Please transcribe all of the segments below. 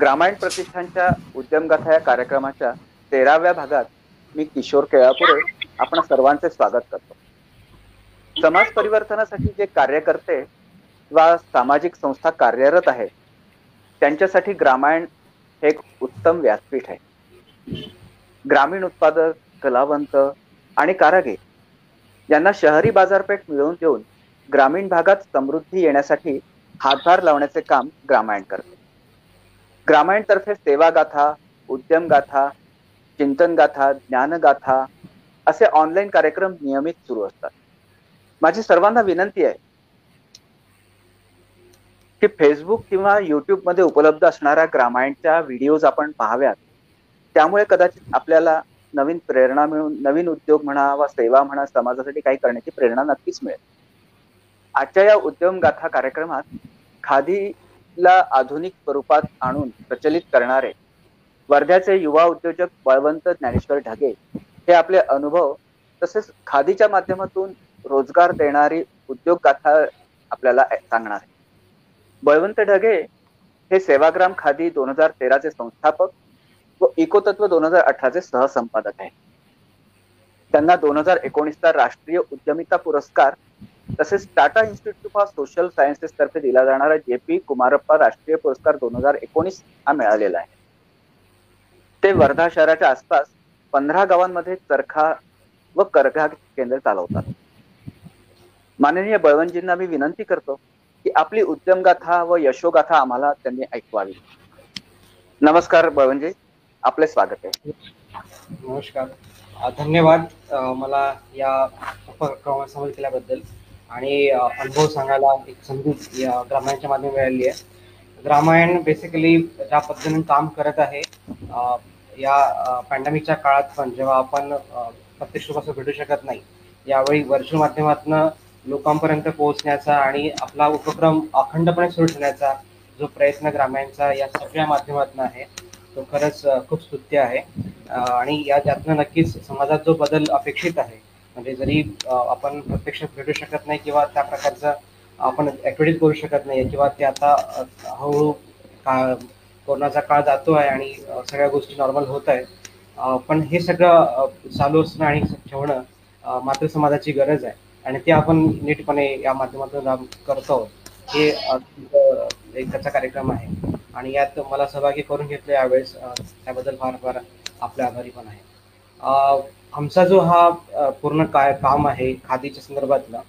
ग्रामायण प्रतिष्ठानच्या उद्यमगाथा या कार्यक्रमाच्या तेराव्या भागात मी किशोर केळापुरे आपण सर्वांचे स्वागत करतो. समाज परिवर्तनासाठी जे कार्यकर्ते वा सामाजिक संस्था कार्यरत आहेत त्यांच्यासाठी ग्रामायण हे एक उत्तम व्यासपीठ आहे. ग्रामीण उत्पादक कलावंत आणि कारागीर यांना शहरी बाजारपेठ मिळवून देऊन ग्रामीण भागात समृद्धी येण्यासाठी हातभार लावण्याचे काम ग्रामायण करते ग्रामायण तर्फे सेवा गाथा उद्यम गाथा चिंतन गाथा ज्ञानगाथा असे ऑनलाईन कार्यक्रम नियमित सुरू असतात. माझी सर्वांना विनंती आहे की फेसबुक किंवा युट्यूबमध्ये उपलब्ध असणाऱ्या ग्रामायणच्या व्हिडिओज आपण पाहाव्यात. त्यामुळे कदाचित आपल्याला नवीन प्रेरणा मिळून नवीन उद्योग म्हणा वा सेवा म्हणा समाजासाठी काही करण्याची प्रेरणा नक्कीच मिळेल. आजच्या या उद्यम गाथा कार्यक्रमात ला आधुनिक स्वरूपात आणून प्रचलित करणारे वर्ध्याचे युवा उद्योजक बळवंत ज्ञानेश्वर ढगे हे आपले अनुभव तसेच खादीच्या माध्यमातून रोजगार देणारी उद्योग गाथा आपल्याला सांगणार आहे बळवंत ढगे हे सेवाग्राम खादी दोन हजार तेराचे संस्थापक व इकोतत्व दोन हजार अठराचे सहसंपादक आहेत. त्यांना दोन हजार एकोणीसचा राष्ट्रीय उद्यमिता पुरस्कार तसेच Tata Institute of Social Sciences तर्फे दिला जाणारा जे पी कुमारप्पा राष्ट्रीय पुरस्कार दोन हजार एकोणीस हा मिळालेला आहे. ते वर्धा शहराच्या आसपास पंधरा गावांमध्ये चरखा व करघा केंद्र चालवतात. माननीय बळवंतजींना मी विनंती करतो की आपली उद्यमगाथा व यशोगाथा आम्हाला त्यांनी ऐकवावी. नमस्कार बळवंतजी आपले स्वागत आहे. नमस्कार. धन्यवाद. मला या उपक्रमात सामील केल्याबद्दल. आणि अनुभव सांगायला एक संधी या ग्रामायणच्या माध्यम मिळाली आहे. ग्रामायण बेसिकली ज्या पद्धतीने काम करत आहे या पॅन्डेमिकच्या काळात पण जेव्हा आपण प्रत्यक्ष कसं भेटू शकत नाही यावेळी व्हर्च्युअल माध्यमातून लोकांपर्यंत पोहोचण्याचा आणि आपला उपक्रम अखंडपणे सुरू ठेवण्याचा जो प्रयत्न ग्रामायणचा या सगळ्या माध्यमातून आहे तो खरंच खूप स्तुत्य आहे. आणि या त्यातनं नक्कीच समाजात जो बदल अपेक्षित आहे म्हणजे जरी आपण प्रत्यक्ष भेटू शकत नाही किंवा त्या प्रकारचं आपण ऍक्टिव्हिटीज करू शकत नाही किंवा ते आता हळूहळू का कोरोनाचा काळ जातो आहे आणि सगळ्या गोष्टी नॉर्मल होत आहेत पण हे सगळं चालू असणं आणि ठेवणं मात्र समाजाची गरज आहे आणि ते आपण नीटपणे या माध्यमातून काम करतो हे एक त्याचा कार्यक्रम आहे आणि यात मला सहभागी करून घेतलं यावेळेस त्याबद्दल फार फार आपल्या आभारी पण आहे. आमचा जो हा पूर्ण काय काम आहे खादीच्या संदर्भातला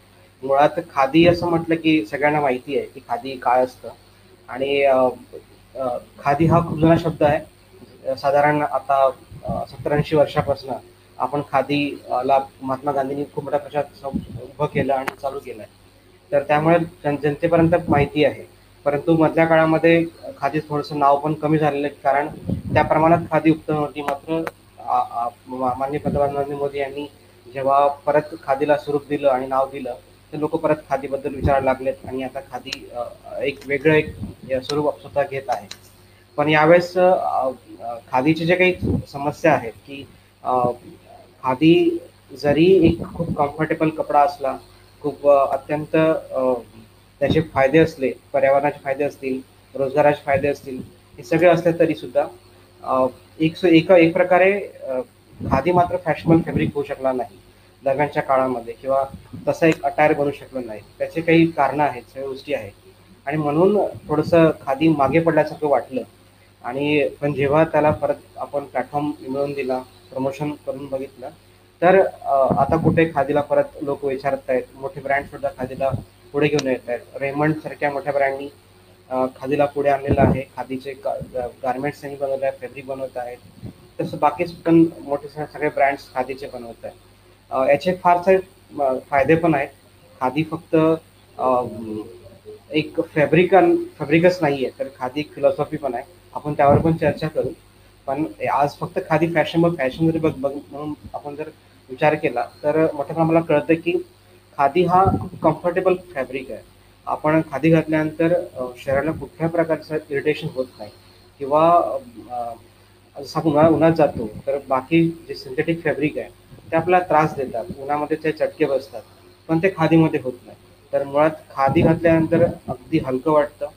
मुळात खादी असं म्हटलं की सगळ्यांना माहिती आहे की खादी काय असतं. आणि खादी हा खूप जुना शब्द आहे. साधारण आता सत्तर ऐंशी वर्षापासून आपण खादीला महात्मा गांधींनी खूप मोठ्या प्रशात उभं केलं आणि चालू केलं आहे तर त्यामुळे जन जनतेपर्यंत माहिती आहे. परंतु मधल्या काळामध्ये खादी थोडंसं नाव पण कमी झालेलं आहे. कारण त्या प्रमाणात खादी उत्तम होती मात्र मान्य पंतप्रधान नरेंद्र मोदी यांनी जेव्हा परत खादीला स्वरूप दिलं आणि नाव दिलं तर लोक परत खादीबद्दल विचारायला लागलेत आणि आता खादी एक वेगळं एक स्वरूप स्वतः घेत आहे. पण यावेळेस खादीचे जे काही समस्या आहेत की खादी जरी एक खूप कम्फर्टेबल कपडा असला खूप अत्यंत त्याचे फायदे असले पर्यावरणाचे फायदे असतील रोजगाराचे फायदे असतील हे सगळे असले तरी सुद्धा एक एक एक प्रकारे खादी मात्र फॅशनेबल फॅब्रिक होऊ शकला नाही. दरम्यानच्या काळामध्ये किंवा तसा एक अटायर बनू शकलं नाही. त्याचे काही कारणं आहेत सगळ्या गोष्टी आहेत. आणि म्हणून थोडंसं खादी मागे पडल्यासारखं वाटलं. आणि पण जेव्हा त्याला परत आपण प्लॅटफॉर्म मिळवून दिला प्रमोशन करून बघितलं तर आता कुठे खादीला परत लोक विचारत आहेत मोठे ब्रँड सुद्धा खादीला पुढे घेऊन येत आहेत रेमंड सारख्या मोठ्या ब्रँडनी खादीला पुढे आणलेलं आहे. खादीचे गार्मेंट्स त्यांनी बनवले आहेत फॅब्रिक बनवत आहेत. तसं बाकी पण मोठे सगळे ब्रँड्स खादीचे बनवत आहेत. याचे फारसे फायदे पण आहेत. खादी फक्त एक फॅब्रिक फॅब्रिकच नाही आहे तर खादी एक फिलॉसॉफी पण आहे. आपण त्यावर पण चर्चा करू. पण आज फक्त खादी फॅशनेबल फॅशन जरी बघ बघ म्हणून आपण जर विचार केला तर मोठ्या प्रमाणात कळतं की खादी हा खूप कम्फर्टेबल फॅब्रिक आहे. आपण खादी घातल्यानंतर शरीराला कुठल्या प्रकारचं इरिटेशन होत नाही. किंवा जसा उन्हा उन्हात जातो तर बाकी जे सिंथेटिक फॅब्रिक आहे ते आपल्याला त्रास देतात. उन्हामध्ये ते चटके बसतात पण ते खादीमध्ये होत नाही. तर मुळात खादी घातल्यानंतर अगदी हलकं वाटतं.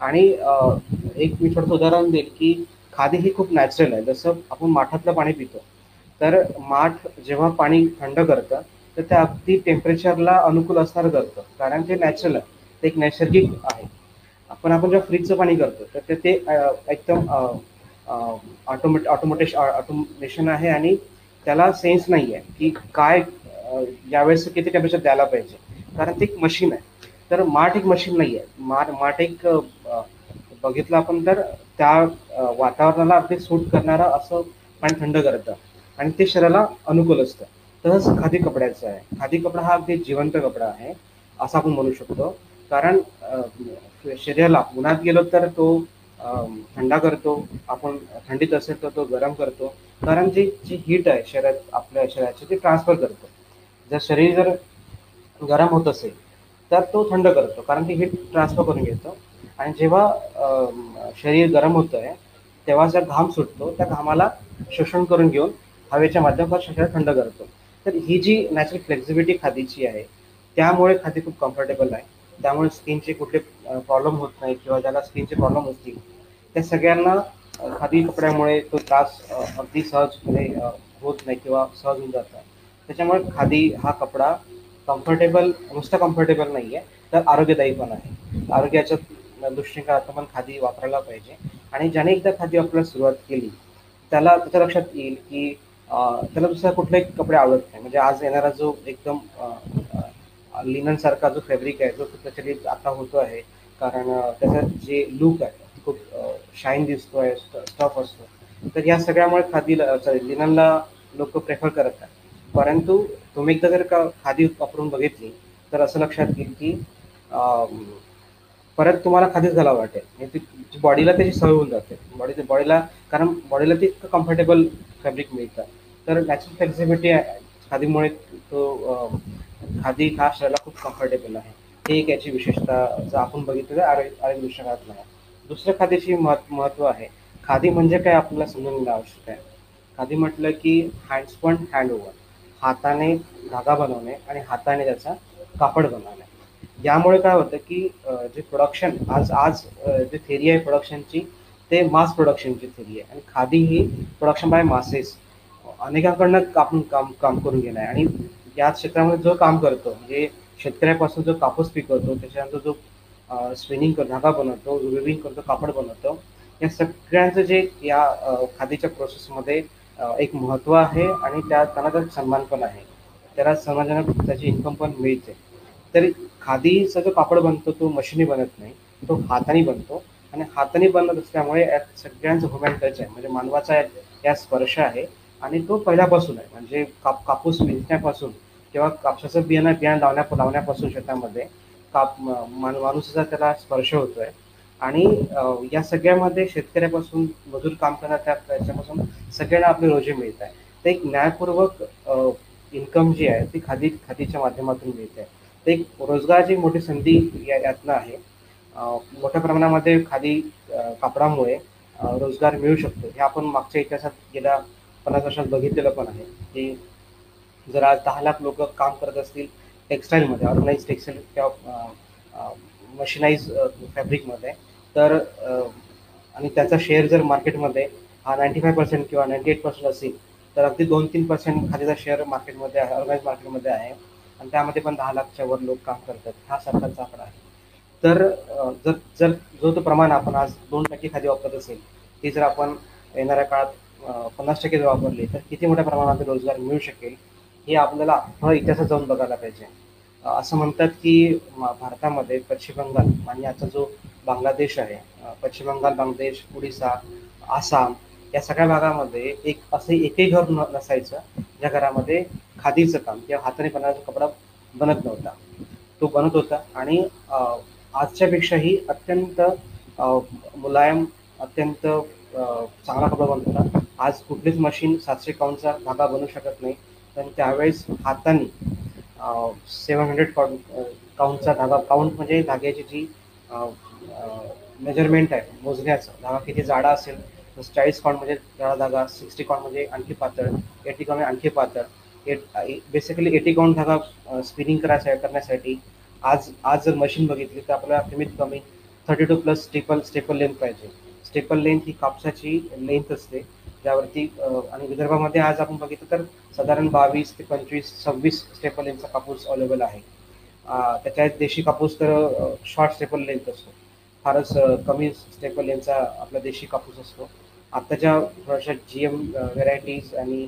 आणि एक मी छोटंसं उदाहरण देईल की खादी ही खूप नॅचरल आहे. जसं आपण माठातलं पाणी पितो तर माठ जेव्हा पाणी थंड करतं तर ते अगदी टेम्परेचरला अनुकूल असणार करतं. कारण ते नॅचरल आहे. ते एक नैसर्गिक आहे. आपण आपण जेव्हा फ्रीजचं पाणी करतो तर ते- ते एकदम ऑटोमेट ऑटोमोटेश ऑटोमेशन आहे आणि त्याला सेन्स नाही आहे की काय यावेळेस किती टेम्परेचर द्यायला पाहिजे. कारण ते एक मशीन आहे. तर माठ एक मशीन नाही आहे. माठ माठ एक बघितलं आपण तर त्या वातावरणाला अगदी सूट करणारं असं पाणी थंड करतं. आणि ते शरीराला अनुकूल असतं. तसंच खादी कपड्याचं आहे. खादी कपडा हा अगदी जिवंत कपडा आहे. असं आपण म्हणू शकतो. कारण शरीराला उन्हात गेलो तर तो थंडा करतो. आपण थंडीत असेल तर तो गरम करतो. कारण जी जी हीट आहे शरीरात आपल्या शरीराची ती ट्रान्सफर करतो. जर शरीर जर गरम होत असेल तर तो थंड करतो. कारण ती हीट ट्रान्सफर करून घेतो. आणि जेव्हा शरीर गरम होतं आहे तेव्हा जर घाम सुटतो त्या घामाला शोषण करून घेऊन हवेच्या माध्यमातून शरीर थंड करतो. तर ही जी नॅचरल फ्लेक्झिबिलिटी खादीची आहे त्यामुळे खादी खूप कम्फर्टेबल आहे. त्यामुळे स्किनचे कुठले प्रॉब्लेम होत नाही किंवा ज्याला स्किनचे प्रॉब्लेम असतील त्या सगळ्यांना खादी कपड्यामुळे तो त्रास अगदी सहजपणे म्हणजे, होत नाही किंवा सहज होऊन जातं त्याच्यामुळे खादी हा कपडा कम्फर्टेबल नुसतं कम्फर्टेबल नाही आहे तर आरोग्यदायी पण आहे. आरोग्याच्या दृष्टिकोनातून पण खादी वापरायला पाहिजे. आणि ज्याने एकदा खादी वापरायला सुरुवात केली त्याला त्याच्या लक्षात येईल की त्याला दुसरा कुठलाही कपडे आवडत नाही. म्हणजे आज येणारा जो एकदम लिनन सारखा जो फॅब्रिक आहे जो प्रचलित आता होतो आहे कारण त्याचा त्याचं जे लुक आहे खूप शाईन दिसतो आहे स्टफ असतो. तर या सगळ्यामुळे खादी सॉरी लिननला लोक प्रेफर करत आहेत परंतु तुम्ही एकदा जर का खादी वापरून बघितली तर असं लक्षात येईल की परत तुम्हाला खादीच घालावं वाटेल. म्हणजे ती बॉडीला त्याची सवय होऊन जाते. बॉडी बॉडीला कारण बॉडीला ते इतकं कम्फर्टेबल फॅब्रिक मिळतं. तर नॅचरल फ्लेक्झिबिलिटी खादीमुळे तो खादी हा शरीराला खूप कम्फर्टेबल आहे. हे एक याची विशेषता जर आपण बघितलं तर आरोग्य आरोग्य दृष्टिकोनात नाही दुसरं खादीची महत्त्व महत्त्व आहे. खादी म्हणजे काय आपल्याला समजून घेणं आवश्यक आहे. खादी म्हटलं की हँड्स हँड ओव्हर हाताने धागा बनवणे आणि हाताने त्याचा कापड बनवणे. यामुळे काय होतं की जे प्रोडक्शन आज आज जे थेरी आहे प्रोडक्शनची ते मास प्रोडक्शनची थेरी आहे. आणि खादी ही प्रोडक्शन बाय मासेस अनेकांकडनं आपण काम काम करून गेलं आहे आणि या क्षेत्रामध्ये जो काम करतो म्हणजे शेतकऱ्यापासून जो कापूस पिकवतो त्याच्यानंतर जो स्पिनिंग करतो धागा बनवतो विविंग करतो कापड बनवतो या सगळ्यांचं जे या खादीच्या प्रोसेसमध्ये एक महत्त्व आहे आणि त्या त्यांना त्यात सन्मान पण आहे. त्याला समाजाला त्याची इन्कम पण मिळते. तरी खादीचा जो कापड बनतो तो मशिनी बनत नाही. तो हाताने बनतो. आणि हाताने बनत असल्यामुळे यात सगळ्यांचं ह्युमन टच आहे. म्हणजे मानवाचा यात- या स्पर्श आहे. आणि तो पहिल्यापासून आहे. म्हणजे काप कापूस विंचण्यापासून किंवा कापसाचं बियाणं बियाणं लावण्या लावण्यापासून शेतामध्ये काप मान माणूसाचा त्याला स्पर्श होतोय. आणि या सगळ्यामध्ये शेतकऱ्यापासून मजूर काम करणार त्या त्याच्यापासून सगळ्यांना आपले रोजी मिळत आहे. ते एक न्यायपूर्वक इन्कम जी आहे ती खादी खादीच्या माध्यमातून मिळते ते एक रोजगाराची मोठी संधी या यातनं आहे. मोठ्या प्रमाणामध्ये खादी कापडामुळे रोजगार मिळू शकतो. हे आपण मागच्या इतिहासात गेल्या पन्नास वर्षात बघितलेलं पण आहे. की जर आज दहा लाख लोक काम करत असतील टेक्स्टाईलमध्ये ऑर्गनाईज टेक्स्टाईल किंवा मशिनाईज फॅब्रिकमध्ये तर आणि त्याचा शेअर जर मार्केटमध्ये हा नाईन्टी फाय पर्सेंट किंवा नाईन्टी एट पर्सेंट असेल तर अगदी दोन तीन पर्सेंट खालीचा शेअर मार्केटमध्ये आहे ऑर्गनाईज मार्केटमध्ये आहे. आणि त्यामध्ये पण दहा लाखच्या वर लोक काम करतात हा सरकारचा आकडा आहे. तर जर जर जो तो प्रमाण आपण आज दोन टक्के खादी वापरत असेल ती जर आपण येणाऱ्या काळात पन्नास टक्के जर वापरली तर किती मोठ्या प्रमाणात रोजगार मिळू शकेल? हे आपल्याला इतिहासात जाऊन बघायला पाहिजे. असं म्हणतात की म- भारतामध्ये पश्चिम बंगाल आणि याचा जो बांगलादेश आहे पश्चिम बंगाल बांगलादेश उडीसा आसाम या सगळ्या भागामध्ये एक असं एकही घर न- नसायचं ज्या घरामध्ये खादीचं काम किंवा हाताने बनवण्याचा कपडा बनत नव्हता. तो बनत होता आणि आजच्यापेक्षाही अत्यंत मुलायम अत्यंत चांगला कपडा बनत होता. आज कुठलीच मशीन सातशे काउंटचा धागा बनवू शकत नाही. पण त्यावेळेस हाताने सेवन हंड्रेड काउंट काउंटचा धागा काउंट म्हणजे धाग्याची जी मेजरमेंट आहे मोजण्याचं. धागा किती जाडा असेल तर चाळीस काउंट म्हणजे जाडा धागा सिक्स्टी काउंट म्हणजे आणखी पातळ एटी काउंट म्हणजे आणखी पातळ. एट बेसिकली एटी काउंट धागा स्पिनिंग करायचा करण्यासाठी आज आज जर मशीन बघितली तर आपल्याला कमीत कमी thirty two plus staple staple length पाहिजे. स्टेपल लेंथ ही कापसाची लेंथ असते. ज्यावरती आणि विदर्भामध्ये आज आपण बघितलं तर साधारण बावीस ते पंचवीस सव्वीस स्टेपल लेंथचा कापूस अवेलेबल आहे. त्याच्यात देशी कापूस तर शॉर्ट स्टेपल लेंथ असतो. फारच कमी स्टेपल लेंथचा आपला देशी कापूस असतो. आत्ताच्या थोड्याशा जी एम व्हेरायटीज आणि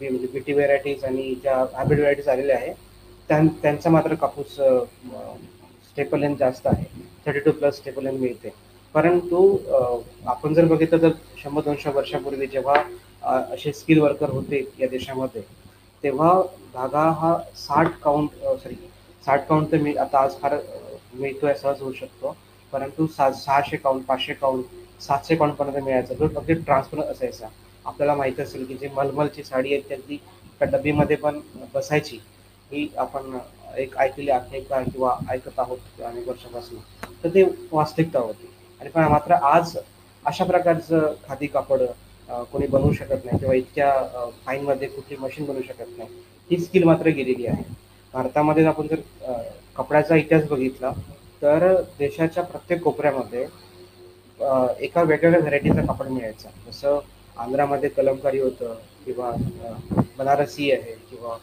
बी टी व्हेरायटीज आणि ज्या हायब्रिड व्हेरायटीज आलेल्या आहे त्यां त्यांचा मात्र कापूस स्टेपल लेंथ जास्त आहे. Thirty two plus staple length मिळते. परंतु आपण जर बघितलं तर शंभर दोनशे वर्षापूर्वी जेव्हा असे स्किल वर्कर होते या देशामध्ये तेव्हा धागा हा साठ काउंट सॉरी साठ काउंट तर मी आता आज फार मिळतोय सहज होऊ शकतो. परंतु सा सहाशे काउंट पाचशे काउंट सातशे काउंटपर्यंत मिळायचा. जो अगदी ट्रान्सपरंट असायचा. आपल्याला माहिती असेल की जे मलमलची साडी आहे त्यातली त्या डबीमध्ये पण बसायची ही आपण एक ऐकलेली आख्यायिका किंवा ऐकत आहोत अनेक वर्षापासून. तर ते वास्तविकता होती. आणि पण मात्र आज अशा प्रकारचं खादी कापड कोणी बनवू शकत नाही किंवा इतक्या फाईनमध्ये कुठली मशीन बनवू शकत नाही ही स्किल मात्र गेलेली आहे. भारतामध्ये आपण जर कपड्याचा इतिहास बघितला तर देशाच्या प्रत्येक कोपऱ्यामध्ये एका वेगवेगळ्या व्हरायटीचा कापड मिळायचा. जसं आंध्रामध्ये कलमकारी होतं किंवा बनारसी आहे किंवा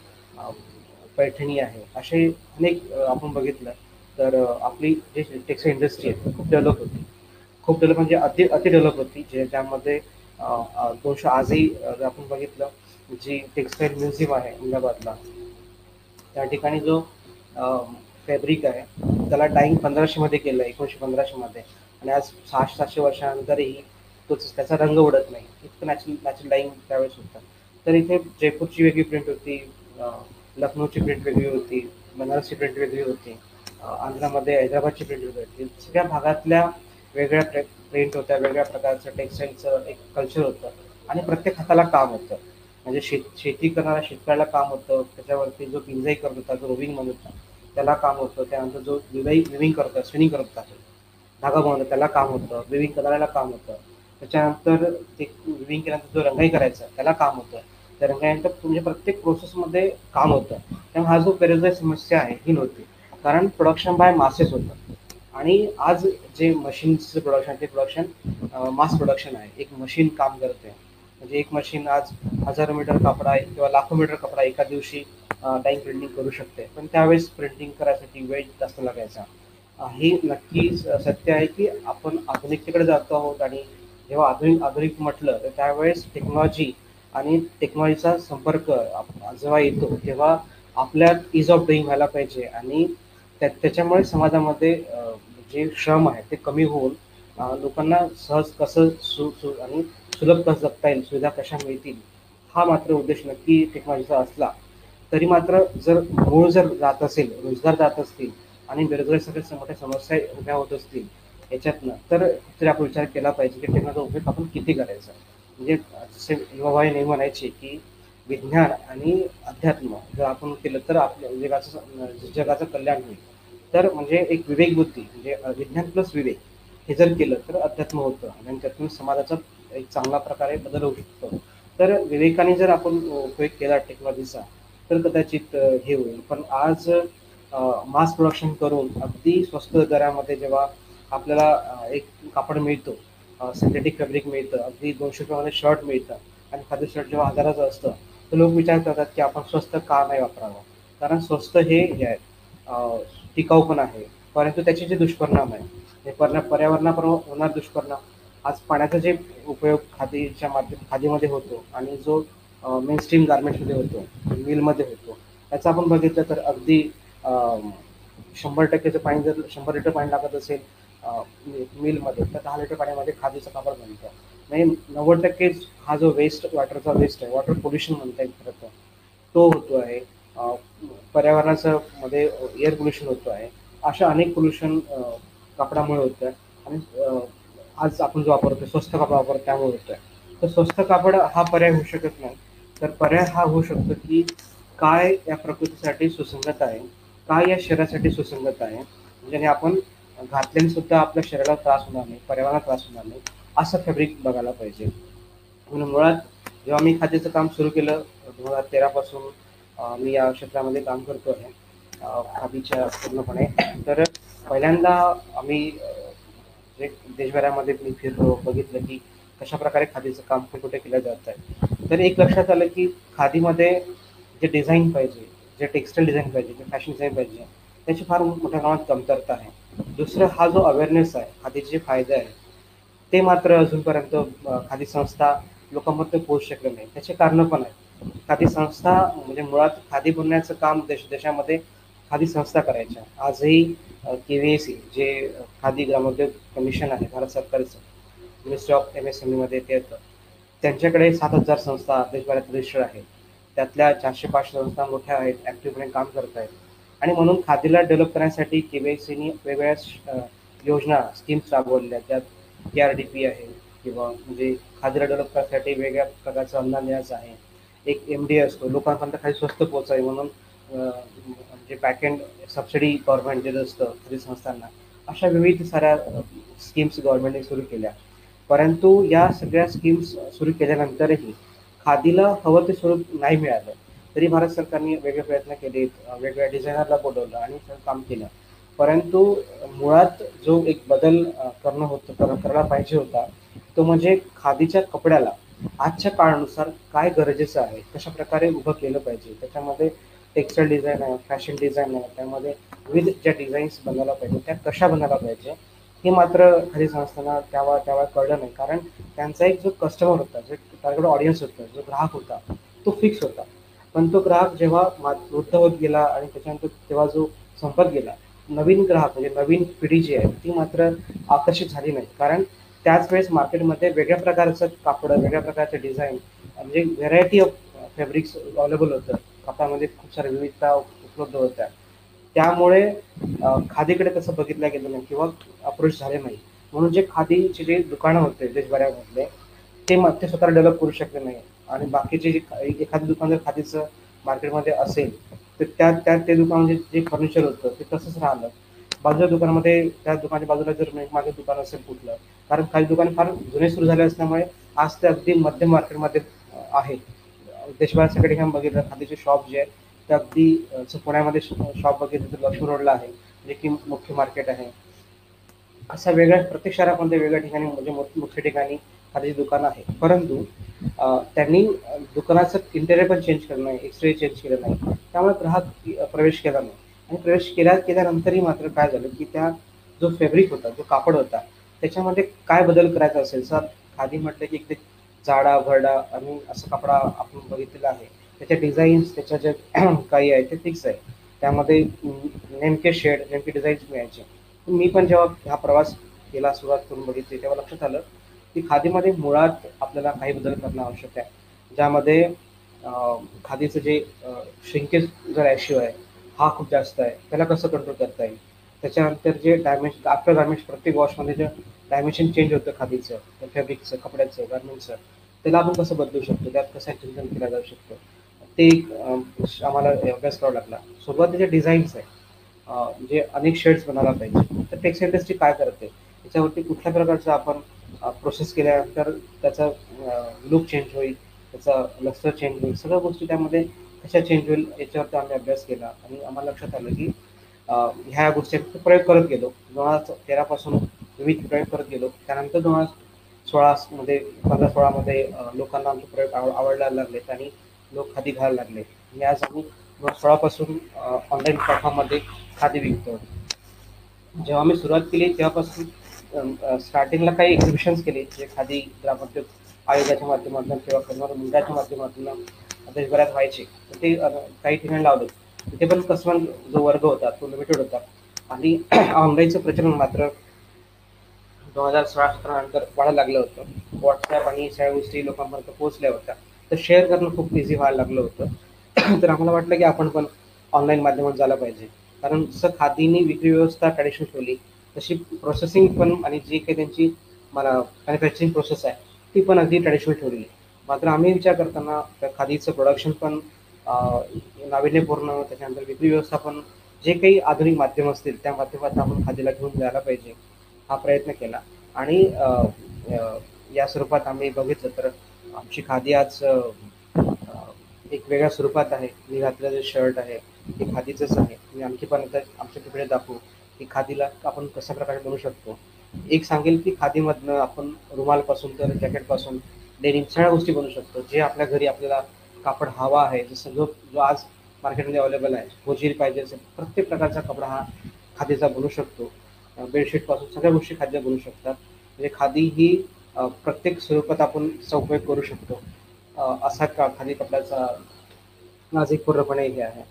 पैठणी आहे असे अनेक आपण बघितलं. तर आपली जे टेक्सटाईल इंडस्ट्री आहे खूप डेव्हलप होती. खूप डेव्हलप म्हणजे अति अति डेव्हलप होती जे ज्यामध्ये दोनशे आजही आपण बघितलं जी टेक्सटाईल म्युझियम आहे अहमदाबादला. त्या ठिकाणी जो फॅब्रिक आहे त्याला डाईंग पंधराशेमध्ये केलं आहे एकोणीशे पंधराशेमध्ये आणि आज सहाशे सातशे वर्षानंतरही तोच त्याचा रंग उडत नाही. इतकं नॅचरल नॅचरल डाईंग त्यावेळेस होतं. तर इथे जयपूरची वेगळी प्रिंट होती लखनौची प्रिंट वेगळी होती बनारसची प्रिंट वेगळी होती आंध्रामध्ये हैदराबादची प्रिंट वेगळी होती. सगळ्या भागातल्या वेगळ्या प्रिंट होत्या वेगळ्या प्रकारचं टेक्स्टाईलचं एक कल्चर होतं. आणि प्रत्येक हाताला काम होतं. म्हणजे शेत शेती करणाऱ्या शेतकऱ्याला काम होतं. त्याच्यावरती जो पिंजाई करत होता जो रोविंग म्हणत होता त्याला काम होतं. त्यानंतर जो विवाई विविंग करतो स्विनिंग करत होता धागा बनवतो त्याला काम होतं. विविंग करणाऱ्याला काम होतं. त्याच्यानंतर ते विविंग केल्यानंतर जो रंगाई करायचा त्याला काम होतं. त्या रंगाईनंतर म्हणजे प्रत्येक प्रोसेसमध्ये काम होतं. त्यामुळे हा जो बेरोजगारी समस्या आहे ही नव्हती. कारण प्रोडक्शन बाय मासेस होतं. आणि आज जे मशीनचं प्रोडक्शन ते प्रोडक्शन मास प्रोडक्शन आहे. एक मशीन काम करते म्हणजे एक मशीन आज हजारो मीटर कपडा आहे किंवा लाखो मीटर कपडा एका दिवशी टाईम प्रिंटिंग करू शकते. पण त्यावेळेस प्रिंटिंग करायसाठी वेळ जास्त लागायचा. हे नक्कीच सत्य आहे की आपण आधुनिकतेकडे जातो आहोत आणि जेव्हा आधुनिक आधुनिक म्हटलं तर त्यावेळेस टेक्नॉलॉजी आणि टेक्नॉलॉजीचा संपर्क जेव्हा येतो तेव्हा आपल्यात इज ऑफ डुईंग व्हायला पाहिजे. आणि त्याच्यामुळे समाजामध्ये जे श्रम आहे ते कमी होऊन लोकांना सहज कसं सु सु आणि सुलभ कसं जगता येईल सुविधा कशा मिळतील हा मात्र उद्देश नक्की टेक्नॉलॉजीचा असला तरी मात्र जर मूळ जर जात असेल रोजगार जात असतील आणि बेरोजगारी सगळ्या मोठ्या समस्या उभ्या होत असतील याच्यातनं तर तरी आपण विचार केला पाहिजे की टेक्नॉलॉजीचा उपयोग आपण किती करायचा? म्हणजे जसे युवाबाई नेहमी म्हणायचे की विज्ञान आणि अध्यात्म जर आपण केलं तर आपल्या जगाचं जगाचं कल्याण होईल. तर म्हणजे एक विवेक बुद्धी म्हणजे विज्ञान प्लस विवेक हे जर केलं तर अध्यात्म होतं आणि त्यातून समाजाचा एक चांगला प्रकारे बदल होऊ शकतो. तर विवेकाने जर आपण उपयोग केला टेक्नॉलॉजीचा तर कदाचित हे होईल. पण आज मास प्रोडक्शन करून अगदी स्वस्त दरामध्ये जेव्हा आपल्याला एक कापड मिळतो सिंथेटिक फॅब्रिक मिळतं अगदी दोनशे रुपयामध्ये शर्ट मिळतं आणि खादी शर्ट जेव्हा हजाराचं असतं तर लोक विचार करतात की आपण स्वस्त का नाही वापरावं? कारण स्वस्त हे आहे टिकाऊ पण आहे. परंतु त्याचे जे दुष्परिणाम आहे हे पर्या पर्यावरणाप्रमाणे होणार दुष्परिणाम. आज पाण्याचा जे उपयोग खादीच्या माध्यम खादीमध्ये होतो आणि जो मेन स्ट्रीम गार्मेंट्समध्ये होतो मिलमध्ये होतो याचा आपण बघितलं तर अगदी शंभर टक्केचं पाणी जर शंभर लिटर पाणी लागत असेल मिलमध्ये तर दहा लिटर पाण्यामध्ये खादीचं कापड बनतं. म्हणजे नव्वद टक्के हा जो वेस्ट वॉटरचा वेस्ट आहे वॉटर पोल्युशन म्हणता येईल खरं तर. तो होतो आहे पर्यावरणाचं मध्ये एअर पोल्युशन होतो आहे. अशा अनेक पोल्युशन कापडामुळे होतं आणि आज आपण जो वापरतो स्वस्त कापड वापरतो त्यामुळे होतो आहे. तर स्वस्त कापड हा पर्याय होऊ शकत नाही. तर पर्याय हा होऊ शकतो की काय या प्रकृतीसाठी सुसंगत आहे काय या शरीरासाठी सुसंगत आहे. म्हणजे आपण घातल्याने सुद्धा आपल्या शरीराला त्रास होणार नाही पर्यावरणाला त्रास होणार नाही. असं फॅब्रिक बघायला पाहिजे. म्हणून मुळात जेव्हा मी खात्याचं काम सुरू केलं दोन हजार तेरापासून मी या क्षेत्रामध्ये काम करतो आहे खादीच्या पूर्णपणे. तर पहिल्यांदा आम्ही जे देशभरामध्ये मी फिरलो बघितलं की कशा प्रकारे खादीचं काम कुठे कुठे केलं जात आहे तर एक लक्षात आलं की खादीमध्ये जे डिझाईन पाहिजे जे टेक्स्टाईल डिझाईन पाहिजे जे फॅशन डिझाईन पाहिजे त्याची फार मोठ्या प्रमाणात कमतरता आहे. दुसरं हा जो अवेअरनेस आहे खादीचे जे फायदे आहेत ते मात्र अजूनपर्यंत खादी संस्था लोकांपर्यंत पोहोचू शकले नाही. त्याचे कारणं पण आहेत. खादी संस्था म्हणजे मुळात खादी बनण्याचं काम देश देशामध्ये खादी संस्था करायच्या. आजही के व्ही सी जे खादी ग्रामोद्योग कमिशन आहे भारत सरकारचं ministry of M S M ईमध्ये ते येतं. त्यांच्याकडे सात हजार संस्था देशभरात रजिस्टर आहेत. त्यातल्या चारशे पाचशे संस्था मोठ्या आहेत ॲक्टिव्हपणे काम करत आहेत. आणि म्हणून खादीला डेव्हलप करण्यासाठी के व्ही सीनी वेगवेगळ्या योजना स्कीम्स राबवलेल्या त्यात के आर डी पी आहे किंवा म्हणजे खाजरा डेव्हलप करण्यासाठी वेगळ्या प्रकारचं अनुदान द्यायचं आहे. एक एम डी असतो. लोकांपर्यंत खाली स्वस्त पोचावे म्हणून म्हणजे बॅकएंड सबसिडी गव्हर्नमेंट देत असतं तरी संस्थांना. अशा विविध साऱ्या स्कीम्स गव्हर्नमेंटने सुरू केल्या. परंतु या सगळ्या स्कीम्स सुरू केल्यानंतरही खादीला हवं ते स्वरूप नाही मिळालं. तरी भारत सरकारने वेगळे प्रयत्न केले वेगवेगळ्या डिझायनरला बोलवलं आणि काम केलं. परंतु मुळात जो एक बदल करणं होतं करायला पाहिजे होता तो म्हणजे खादीच्या कपड्याला. आजच्या काळानुसार काय गरजेचं आहे? कशा प्रकारे उभं केलं पाहिजे? त्याच्यामध्ये टेक्स्टाईल डिझाईन आहे फॅशन डिझाईन आहे त्यामध्ये विविध ज्या डिझाईन्स बनवायला पाहिजे त्या कशा बनायला पाहिजे हे मात्र खरी संस्थांना त्यावर त्यावर कळलं नाही. कारण त्यांचा एक जो कस्टमर होता जे टार्गेट ऑडियन्स होता जो ग्राहक होता तो फिक्स होता. पण तो ग्राहक जेव्हा वृद्ध होत गेला आणि त्याच्यानंतर तेव्हा जो संपत गेला नवीन ग्राहक म्हणजे नवीन पिढी जी आहे ती मात्र आकर्षित झाली नाही. कारण त्याच वेळेस मार्केटमध्ये वेगळ्या प्रकारचं कापड वेगळ्या प्रकारचं डिझाईन म्हणजे व्हेरायटी ऑफ फॅब्रिक्स अवेलेबल होतं. कपड्यामध्ये खूप साऱ्या विविधता उपलब्ध होत्या. त्यामुळे खादीकडे तसं बघितलं गेलं नाही किंवा अप्रोच झाले नाही. म्हणून जे खादीचे जे दुकानं होते देशभरामधले ते ते स्वतः डेव्हलप करू शकले नाही. आणि बाकीचे जे एखादं दुकान जर खादीचं मार्केटमध्ये असेल तर त्या त्या ते दुकान म्हणजे जे फर्निचर होतं ते तसंच राहिलं. बाजूच्या दुकानामध्ये त्या दुकानाच्या बाजूला जर माझं दुकान असेल कुठलं कारण काही दुकान फार जुने सुरू झाले असल्यामुळे आज ते अगदी मध्यम मार्केटमध्ये आहेत. देशभरात सगळे ठिकाणी बघितलं खादीचे शॉप जे आहे ते अगदी पुण्यामध्ये शॉप बघितलं तर लक्ष्मी रोडला आहे जे की मुख्य मार्केट आहे. असा वेगळ्या प्रत्येक शहरामध्ये वेगळ्या ठिकाणी म्हणजे मुख्य ठिकाणी खादीची दुकान आहे. परंतु त्यांनी दुकानाचं इंटेरियर पण चेंज केलं नाही एक्सरे चेंज केलं नाही. त्यामुळे ग्राहक प्रवेश केला नाही. आणि प्रवेश केल्या केल्यानंतरही मात्र काय झालं की त्या जो फॅब्रिक होता जो कापड होता त्याच्यामध्ये काय बदल करायचा असेल? सर खादी म्हटलं की एक जाडा भरडा आणि असं कपडा आपण बघितलेला आहे. त्याच्या डिझाईन्स त्याच्या ज्या काही आहे ते फिक्स आहे त्यामध्ये नेमके शेड नेमके डिझाईन्स मिळायचे. मी पण जेव्हा हा प्रवास केला सुरुवात करून बघितली तेव्हा लक्षात आलं की खादीमध्ये मुळात आपल्याला काही बदल करणं आवश्यक आहे. ज्यामध्ये खादीचं जे श्रिंकेज जो रॅशिओ आहे हा खूप जास्त आहे. त्याला कसं कंट्रोल करता येईल? त्याच्यानंतर जे डॅमेज आफ्टर गार्मेंट्स प्रत्येक वॉशमध्ये जे डायमेन्शन चेंज होतं खादीचं फॅब्रिकचं कपड्याचं गार्मेंटचं त्याला आपण कसं बदलू शकतो? त्यात कसं चिंतन केलं जाऊ शकतो? ते एक आम्हाला अभ्यास करावा लागला. सुरुवातीचे डिझाईन्स आहे. जे म्हणजे अनेक शेड्स बनवायला पाहिजे तर टेक्सटाईल इंडस्ट्री काय करते? त्याच्यावरती कुठल्या प्रकारचं आपण प्रोसेस केल्यानंतर त्याचा लुक चेंज होईल त्याचा लस्टर चेंज होईल. सगळ्या गोष्टी त्यामध्ये कशा चेंज होईल याच्यावरती आम्ही अभ्यास केला. आणि आम्हाला लक्षात आलं की ह्या गोष्टी प्रयोग करत गेलो. दोन हजार तेरापासून विविध प्रयोग करत गेलो. त्यानंतर दोन हजार सोळामध्ये पंधरा सोळामध्ये लोकांना आमचे प्रयोग आव आवडायला लागलेत आणि लोक खादी घ्यायला लागले. आणि आज आम्ही दोन सोळापासून ऑनलाईन प्लॅटफॉर्ममध्ये खादी विकतो जेव्हा मी सुरुवात केली तेव्हापासून स्टार्टिंगला काही एक्झिबिशन्स केले जे खादी ग्रामोद्योग आयोगाच्या माध्यमातून किंवा कन्नड मुंडाच्या माध्यमातून देशभरात व्हायचे. तर ते काही ठिकाणी लावले तिथे पण कस्टमर जो वर्ग होता तो लिमिटेड होता. आणि ऑनलाईनचं प्रचलन मात्र दोन हजार सोळा सतरा नंतर वाढायला लागलं होतं. व्हॉट्सॲप आणि सगळ्या गोष्टी लोकांपर्यंत पोहोचल्या होत्या. तर शेअर करणं खूप इझी व्हायला लागलं होतं. तर आम्हाला वाटलं की आपण पण ऑनलाईन माध्यमात झालं पाहिजे. कारण जसं खादीने विक्री व्यवस्था ट्रॅडिशनल ठेवली तशी प्रोसेसिंग पण आणि जी काही त्यांची मला मॅन्युफॅक्चरिंग प्रोसेस आहे ती पण अगदी ट्रॅडिशनल ठेवली मात्र आम्ही विचार करताना त्या खादीचं प्रोडक्शन पण नाविन्यपूर्ण त्याच्यानंतर विक्री व्यवस्थापन जे काही आधुनिक माध्यम असतील त्या माध्यमातून आपण खादीला घेऊन जायला पाहिजे हा प्रयत्न केला. आणि या स्वरूपात आम्ही बघितलं तर आमची खादी आज एक वेगळ्या स्वरूपात आहे. मी घातलेलं जे शर्ट आहे ते खादीचंच आहे. मी आणखी पण आमच्या तिकडे दाखवू. की खादीला आपण कशा प्रकारे बनवू शकतो. एक सांगेल की खादीमधनं आपण रुमालपासून तर जॅकेटपासून डेनिम सगळ्या गोष्टी बनवू शकतो. जे आपल्या घरी आपल्याला कापड हवा आहे जसं जो जो आज मार्केटमध्ये अवेलेबल आहे होजीर पाहिजे असेल प्रत्येक प्रकारचा कपडा हा खादीचा बनू शकतो. बेडशीटपासून सगळ्या गोष्टी खाद्य बनू शकतात. म्हणजे खादी ही प्रत्येक स्वरूपात आपण उपयोग करू शकतो. असा का खादी कपड्याचा माझं एक पूर्णपणे हे आहे.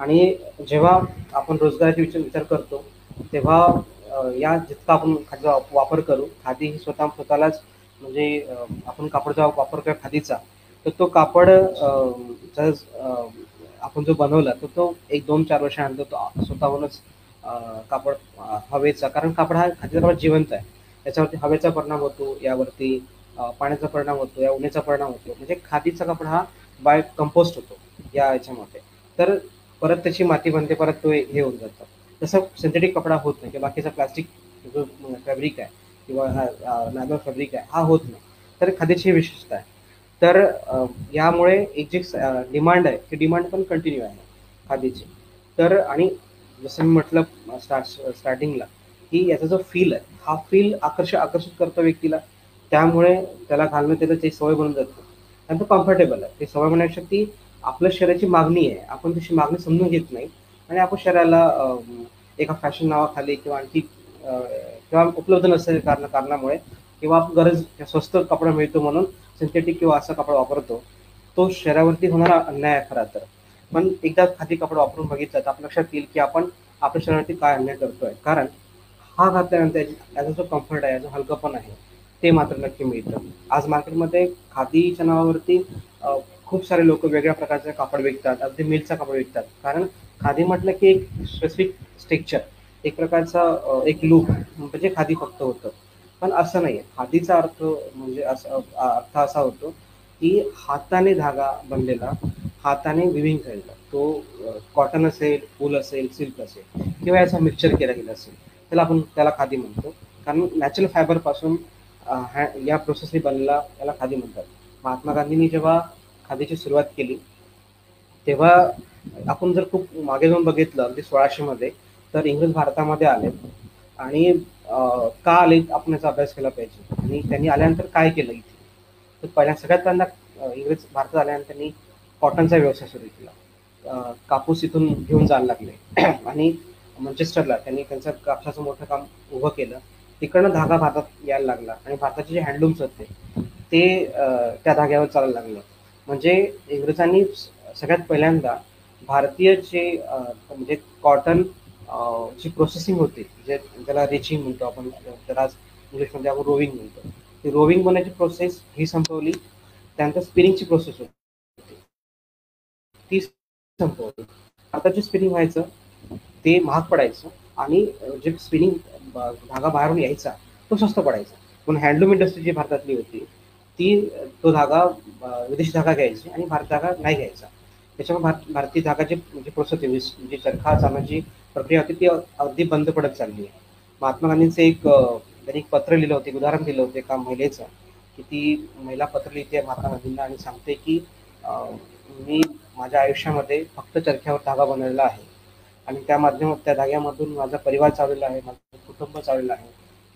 आणि जेव्हा आपण रोजगाराचे विचार विचार करतो तेव्हा या जितका आपण खादीचा वापर करू खादी ही स्वतः स्वतःलाच म्हणजे आपण कापडचा वापर करू खादीचा तर तो कापड जर आपण जो बनवला तर तो एक दोन चार वर्षानंतर तो स्वतःहूनच कापड हवेचा कारण कापड हा खादीचा कापड जिवंत आहे. त्याच्यावरती हवेचा परिणाम होतो यावरती पाण्याचा परिणाम होतो या उन्हाचा परिणाम होतो. म्हणजे खादीचा कापड हा बाय कंपोस्ट होतो या याच्यामध्ये. तर परत त्याची माती बनते परत तो हे होऊन जातं. तसं सिंथेटिक कपडा होत नाही किंवा बाकीचा प्लास्टिक जो फॅब्रिक आहे किंवा हा नॅनो फॅब्रिक आहे हा होत नाही. तर खादीची विशेषता आहे. तर यामुळे एक जी डिमांड आहे ती डिमांड पण कंटिन्यू आहे खादीची. तर आणि जसं मी म्हटलं स्टार्ट स्टार्टिंगला की याचा जो फील आहे हा फील आकर्ष आकर्षित करतो व्यक्तीला. त्यामुळे त्याला घालणं त्याचं ते सवय बनून जातं. आणि तो कम्फर्टेबल आहे. ते सवय म्हणण्यापेक्षा ती आपल्या शरीराची मागणी आहे. आपण तशी मागणी समजून घेत नाही. आणि आपण शरीराला एका फॅशन नावाखाली किंवा आणखी किंवा उपलब्ध नसेल कारण कारणामुळे किंवा गरज स्वस्त कपडा मिळतो म्हणून सिंथेटिक किंवा असा कपडा वापरतो तो शरीरावरती होणारा अन्याय आहे खरा तर. पण एकदा खादी कपडा वापरून बघितलं तर आपल्या लक्षात येईल की आपण आपल्या शरीरावरती काय अन्याय करतोय. कारण हा घातल्यानंतर याचा जो कम्फर्ट आहे जो हलकंपण आहे ते मात्र नक्की मिळतं. आज मार्केटमध्ये खादीच्या नावावरती खूप सारे लोक वेगळ्या प्रकारचे कापड विकतात अगदी मिलचा कापड विकतात. कारण खादी म्हटलं की एक स्पेसिफिक स्ट्रक्चर एक प्रकारचा एक लूक म्हणजे खादी फक्त होतं. पण असं नाही खादीचा अर्थ म्हणजे असा अर्थ असा होतो की हाताने धागा बनलेला हाताने विविंग झालेला तो कॉटन असेल फूल असेल सिल्क असेल किंवा याचा मिक्सचर केला गेला असेल त्याला आपण त्याला खादी म्हणतो. कारण नॅचरल फायबरपासून हॅ या प्रोसेसने बनलेला याला खादी म्हणतात. महात्मा गांधींनी जेव्हा खादीची सुरुवात केली तेव्हा आपण जर खूप मागे जाऊन बघितलं अगदी सोळाशे मध्ये तर इंग्रज भारतामध्ये आले. आणि का आले आपण याचा अभ्यास केला पाहिजे? आणि त्यांनी आल्यानंतर काय केलं इथे? तर पहिल्या सगळ्यात पहिल्यांदा इंग्रज भारतात आल्यानंतर त्यांनी कॉटनचा व्यवसाय सुरू केला. कापूस इथून घेऊन जायला लागले. आणि मंचेस्टरला त्यांनी त्यांचं कापसाचं मोठं काम उभं केलं. तिकडनं धागा भारतात यायला लागला. आणि भारताचे जे हँडलूम्स होते ते त्या धाग्यावर चालायला लागलं. म्हणजे इंग्रजांनी सगळ्यात पहिल्यांदा भारतीय जे म्हणजे कॉटन ची प्रोसेसिंग होती जे त्याला रिचिंग म्हणतो आपण त्याला इंग्लिशमध्ये आपण रोविंग म्हणतो. ती रोविंग बनण्याची प्रोसेस ही संपवली. त्यानंतर स्पिनिंगची प्रोसेस होती. ती संपवली. आता जे स्पिनिंग व्हायचं ते महाग पडायचं आणि जे स्पिनिंग धागा बाहेरून यायचा तो स्वस्त पडायचा. पण हँडलूम इंडस्ट्री जी भारतातली होती ती तो धागा विदेशी धागा घ्यायची आणि भारत धागा नाही घ्यायचा. त्याच्यामुळे भारत भारतीय धागाची म्हणजे प्रोसेस म्हणजे चरखा चालण्याची प्रक्रिया होती ती अगदी बंद पडत चालली आहे. महात्मा गांधींचं एक त्यांनी एक पत्र लिहिलं होतं उदाहरण दिलं होतं एका महिलेचं की ती महिला पत्र लिहिते महात्मा गांधींना आणि सांगते की मी माझ्या आयुष्यामध्ये फक्त चरख्यावर धागा बनवलेला आहे. आणि त्या माध्यमात त्या धाग्यामधून माझा परिवार चाललेला आहे माझं कुटुंब चाललेलं आहे.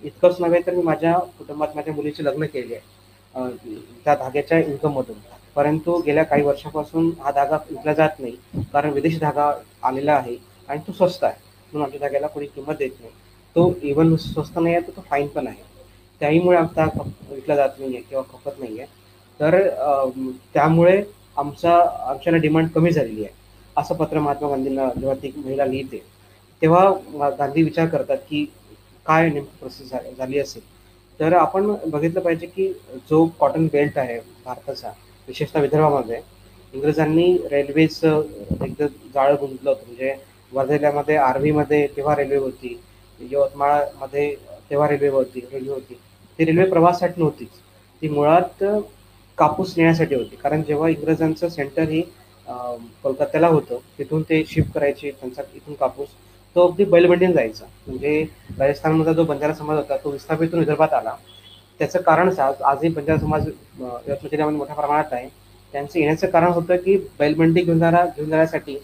इतकंच नव्हे तर मी माझ्या कुटुंबात माझ्या मुलीचे लग्न केले आहे. त्या धाग्याच्या इन्कममधून परंतु गेल्या काही वर्षापासून हा धागा विकला जात नाही. कारण विदेशी धागा आलेला आहे आणि तो स्वस्त आहे. म्हणून आमच्या धाग्याला कोणी किंमत देत नाही. तो इव्हन स्वस्त नाही आहे तर तो फाईन पण आहे. त्याहीमुळे आमचा विकला जात नाही आहे किंवा खपत नाही आहे तर त्यामुळे आमचा आमच्याला डिमांड कमी झालेली आहे. असं पत्र महात्मा गांधींना जेव्हा ती महिला लिहिते तेव्हा गांधी विचार करतात की काय नेमकी प्रोसेस झाली असेल. तर आपण बघितलं पाहिजे की जो कॉटन बेल्ट आहे भारताचा विशेषतः विदर्भामध्ये. इंग्रजांनी रेल्वेच एकदम जाळं गुंतलं होतं. म्हणजे वर्धेल्यामध्ये आर्वीमध्ये तेव्हा रेल्वे होती. यवतमाळमध्ये तेव्हा रेल्वे होती रेल्वे होती. ती रेल्वे प्रवासासाठी नव्हतीच ती मुळात कापूस नेण्यासाठी होती. कारण जेव्हा इंग्रजांचं सेंटर ही कोलकात्याला होतं तिथून ते शिफ्ट करायचे त्यांचा इथून कापूस तो अगदी बैलबंडीने जायचा. म्हणजे राजस्थानमधला जो बंजारा समाज होता तो विस्थापितून विदर्भात आला. त्याचं कारणच आज आजही बंजारा समाज यवतमाळ जिल्ह्यामध्ये मोठ्या प्रमाणात आहे. त्यांचं येण्याचं कारण होतं की बैलबंडी घेऊन जाणार घेऊन जाण्यासाठी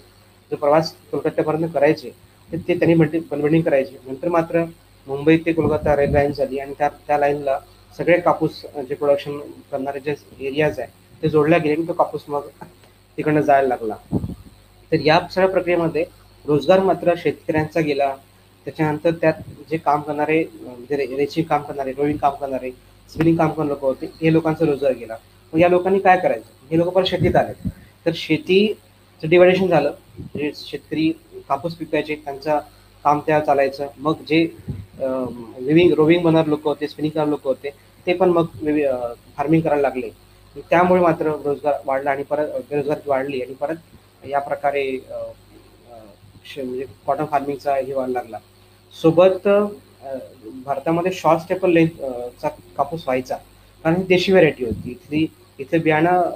जो प्रवास कोलकात्यापर्यंत करायचे ते ते त्यांनी मल्टी बिल्डिंग करायचे. नंतर मात्र मुंबई ते कोलकाता रेल लाईन झाली आणि त्या त्या लाईनला सगळे कापूस जे प्रोडक्शन करणारे जे एरियाज आहे ते जोडल्या गेले आणि तो कापूस मग तिकडनं जायला लागला. तर या सगळ्या प्रक्रियेमध्ये रोजगार मात्र शेतकऱ्यांचा गेला. त्याच्यानंतर त्यात जे काम करणारे म्हणजे रेचिंग काम करणारे रोईंग काम करणारे स्पिनिंग काम करणारे लोक होते हे लोकांचा रोजगार गेला. मग या लोकांनी काय करायचं? हे लोक पण शेतीत आले तर शेतीचं डिवायडेशन झालं म्हणजे शेतकरी कापूस पिकायचे त्यांचा काम त्या चालायचं. मग जे लिव्हिंग रोविंग बनणारे लोक होते स्पिनिंग करणारे लोक होते ते पण मग फार्मिंग करायला लागले. त्यामुळे मात्र रोजगार वाढला आणि परत बेरोजगारी वाढली आणि परत या प्रकारे म्हणजे कॉटन फार्मिंगचा हे व्हायला लागला. सोबत भारतामध्ये शॉर्ट स्टेपल लेंथचा कापूस व्हायचा. कारण ही देशी व्हरायटी होती. इथली इथं बियाणं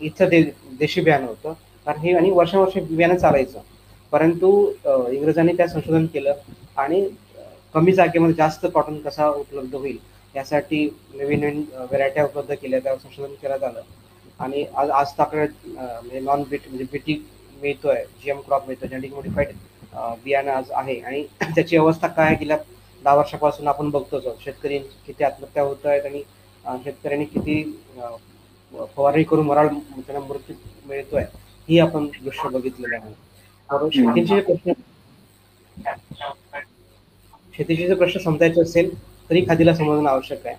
इथं दे देशी बियाणं होतं. कारण हे आणि वर्षावर्ष बियाणं चालायचं. परंतु इंग्रजांनी त्या संशोधन केलं आणि कमी जागेमध्ये जास्त कॉटन कसा उपलब्ध होईल यासाठी नवीन नवीन व्हरायट्या उपलब्ध केल्या. त्यावर संशोधन केलं आलं आणि आज आज ताकडे म्हणजे नॉन बीट म्हणजे बीटी मिळतोय. जी एम क्रॉप मिळतो जेनेटिक मॉडिफाईड बियाणं आज आहे. आणि त्याची अवस्था काय गेल्या दहा वर्षापासून आपण बघतोच शेतकरी किती आत्महत्या होत आहेत आणि शेतकऱ्यांनी किती फवारणी करून मराळ त्यांना मृत्यू मिळतोय ही आपण दृश्य बघितलेलं आहे. तर शेतीचे प्रश्न शेतीचे जर प्रश्न समजायचे असेल तरी खादीला समजणं आवश्यक आहे.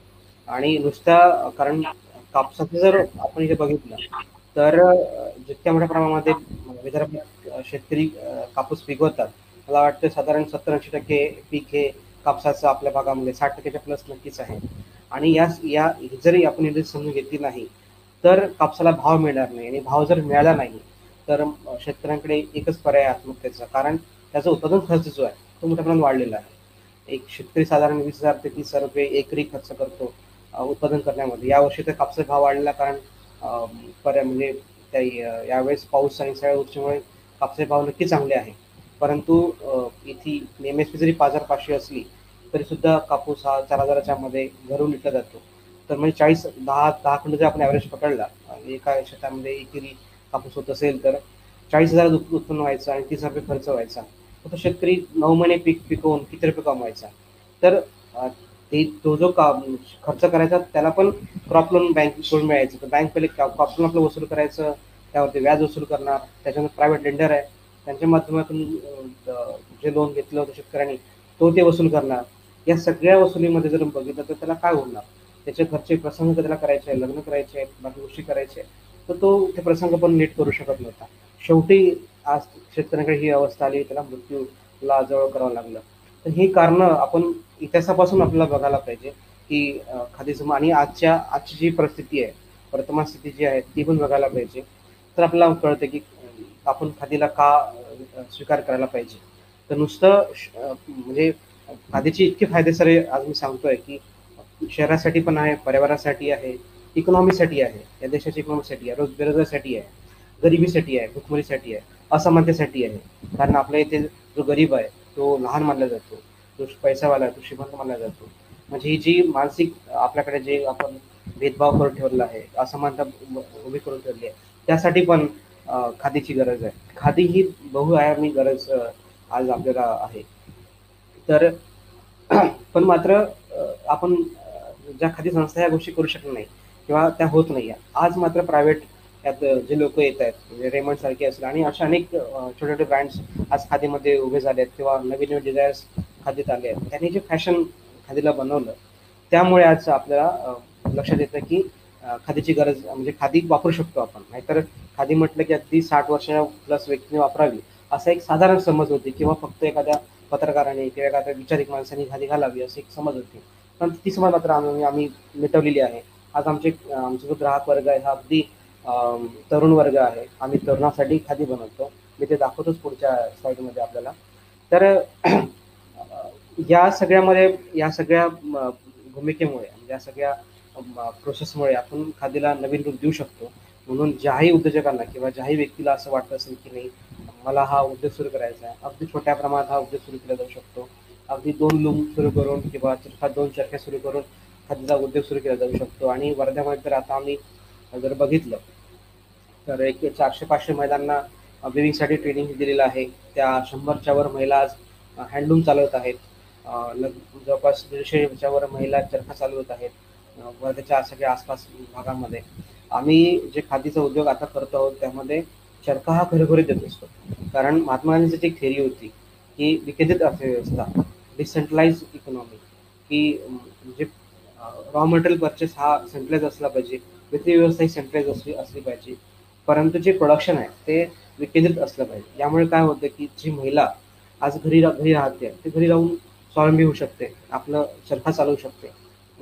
आणि नुसत्या कारण कापसाचं जर आपण इथे बघितलं तर जितक्या मोठ्या प्रमाणामध्ये विदर्भात शेतकरी कापूस पिकवतात मला वाटतं साधारण सत्तर ऐंशी टक्के पीक हे कापसाचं आपल्या भागामध्ये साठ टक्क्याच्या प्लस नक्कीच आहे. आणि या या जरी आपण इथे समजून घेतली नाही तर कापसाला भाव मिळणार नाही आणि भाव जर मिळाला नाही तर शेतकऱ्यांकडे एकच पर्याय आत्महत्येचा. कारण त्याचा उत्पादन खर्च जो आहे तो मोठ्या प्रमाणात वाढलेला आहे. एक शेतकरी साधारण वीस हजार ते तीस हजार रुपये एकरी खर्च करतो उत्पादन करण्यामध्ये. यावर्षी तर कापसाचा भाव वाढलेला कारण पर्या म्हणजे त्या यावेळेस पाऊस आणि सगळ्या गोष्टीमुळे कापसाचे भाव नक्की चांगले आहे परंतु इथे एम एस पी जरी पाच हजार पाचशे असली तरी सुद्धा कापूस हा चार हजाराच्या मध्ये घरून विकला जातो. तर म्हणजे चाळीस दहा दहा खंड जर आपण ॲव्हरेज पकडला एका शेतामध्ये एकेरी कापूस होत असेल तर चाळीस हजार उत्पन्न व्हायचं आणि तीस रुपये खर्च व्हायचा. तर शेतकरी नऊ महिने पीक पिकवून किती रुपये कमवायचा? तर ते तो जो का खर्च करायचा त्याला पण क्रॉप लोन बँकेकडून मिळायचं. तर बँक पहिले क्रॉप लोन आपलं वसूल करायचं त्यावरती व्याज वसूल करणार त्याच्यानंतर प्रायव्हेट लेंडर आहे. त्यांच्या माध्यमातून जे लोन घेतलं होतं शेतकऱ्यांनी तो ते वसूल करणार. या सगळ्या वसुलीमध्ये जर बघितलं तर त्याला काय होणार? त्याचे घरचे प्रसंग त्याला करायचे आहे लग्न करायचे आहेत बाकी गोष्टी करायचे तर तो ते प्रसंग पण नीट करू शकत नव्हता. शेवटी आज शेतकऱ्यांकडे ही अवस्था आली त्याला मृत्यूला जवळ करावं लागलं. तर ही कारणं आपण इतिहासापासून आपल्याला बघायला पाहिजे की खादीचं आणि आजच्या आजची जी परिस्थिती आहे वर्तमान स्थिती जी आहे ती पण बघायला पाहिजे. तर आपल्याला कळतं की आपण खादीला का स्वीकार करायला पाहिजे. तर नुसतं म्हणजे खादीचे इतके फायदे सर आज मी सांगतोय की शहरासाठी पण आहे पर्यावरणासाठी आहे इकॉनॉमीसाठी आहे या देशाच्या इकॉनॉमीसाठी आहे रोज आहे गरिबीसाठी आहे भुखमरीसाठी आहे असमानतेसाठी आहे. कारण आपल्या इथे जो गरीब आहे तो लहान मानला जातो जो पैसावाला तो श्रीमंत मानला जातो. म्हणजे ही जी मानसिक आपल्याकडे जे आपण भेदभाव करून ठेवलेला आहे असमानता उभी करून ठेवली आहे त्यासाठी पण खादीची गरज आहे. खादी ही बहुआयामी गरज आज आपल्याला आहे. तर पण मात्र आपण ज्या खादी संस्था या गोष्टी करू शकत नाही किंवा त्या होत नाही आज मात्र प्रायव्हेट यात जे लोक येत आहेत म्हणजे रेमंड सारखे असेल आणि अशा अनेक छोटे छोटे ब्रँड्स आज खादीमध्ये उभे झाले आहेत किंवा नवीन नवीन डिझायर्स खादीत आले आहेत. त्यांनी जे फॅशन खादीला बनवलं त्यामुळे आज आपल्याला लक्षात येतं की खादीची गरज म्हणजे खादी वापरू शकतो आपण. नाहीतर खादी म्हटलं की अगदी साठ वर्ष प्लस व्यक्तीने वापरावी असा एक साधारण समज होती किंवा फक्त एखाद्या पत्रकाराने किंवा एखाद्या विचारिक माणसाने खादी घालावी अशी एक समज होती. पण ती समज मात्र आम्ही आम्ही मिटवलेली आहे. आज आमचे आमचा जो ग्राहक वर्ग आहे हा अगदी तरुण वर्ग आहे. आम्ही तरुणासाठी खादी बनवतो. मी ते दाखवतोच पुढच्या स्लाईडमध्ये आपल्याला. तर या सगळ्यामध्ये या सगळ्या भूमिकेमुळे म्हणजे या सगळ्या प्रोसेसमुळे आपण खादीला नवीन रूप देऊ शकतो. म्हणून ज्याही उद्योजकांना किंवा ज्याही व्यक्तीला असं वाटत असेल की नाही मला हा उद्योग सुरू करायचा आहे. अगदी छोट्या प्रमाणात हा उद्योग सुरू केला जाऊ शकतो. अगदी दोन लूम सुरू करून किंवा चरखा दोन चरख्या सुरू करून खादीचा उद्योग सुरू केला जाऊ शकतो. आणि वर्ध्यामध्ये तर आता आम्ही जर बघितलं तर एक चारशे पाचशे महिलांना विविंगसाठी ट्रेनिंग दिलेलं आहे. त्या शंभरच्या वर महिला आज हँडलूम चालवत आहेत. लग- जवळपास दीडशेच्या वर महिला चरखा चालवत आहेत. वर्ध्याच्या सगळ्या आसपास भागामध्ये. आम्ही जे खादीचा उद्योग आता करतो आहोत त्यामध्ये चरखा हा घरोघरी देत असतो. कारण महात्मा गांधींची एक थेरी होती की विकेंद्रित अर्थव्यवस्था डिसेंट्रलाइज इकॉनॉमी की म्हणजे रॉ मटेरियल परचेस हा सेंट्रलाइज असला पाहिजे वित्तीय व्यवस्था ही सेंट्रलाइज असली असली पाहिजे. परंतु जे प्रोडक्शन आहे ते विकेंद्रित असलं पाहिजे. यामुळे काय होतं की जी महिला आज घरी रा- घरी राहते ते घरी राहून स्वावलंबी होऊ शकते आपलं चरखा चालवू शकते.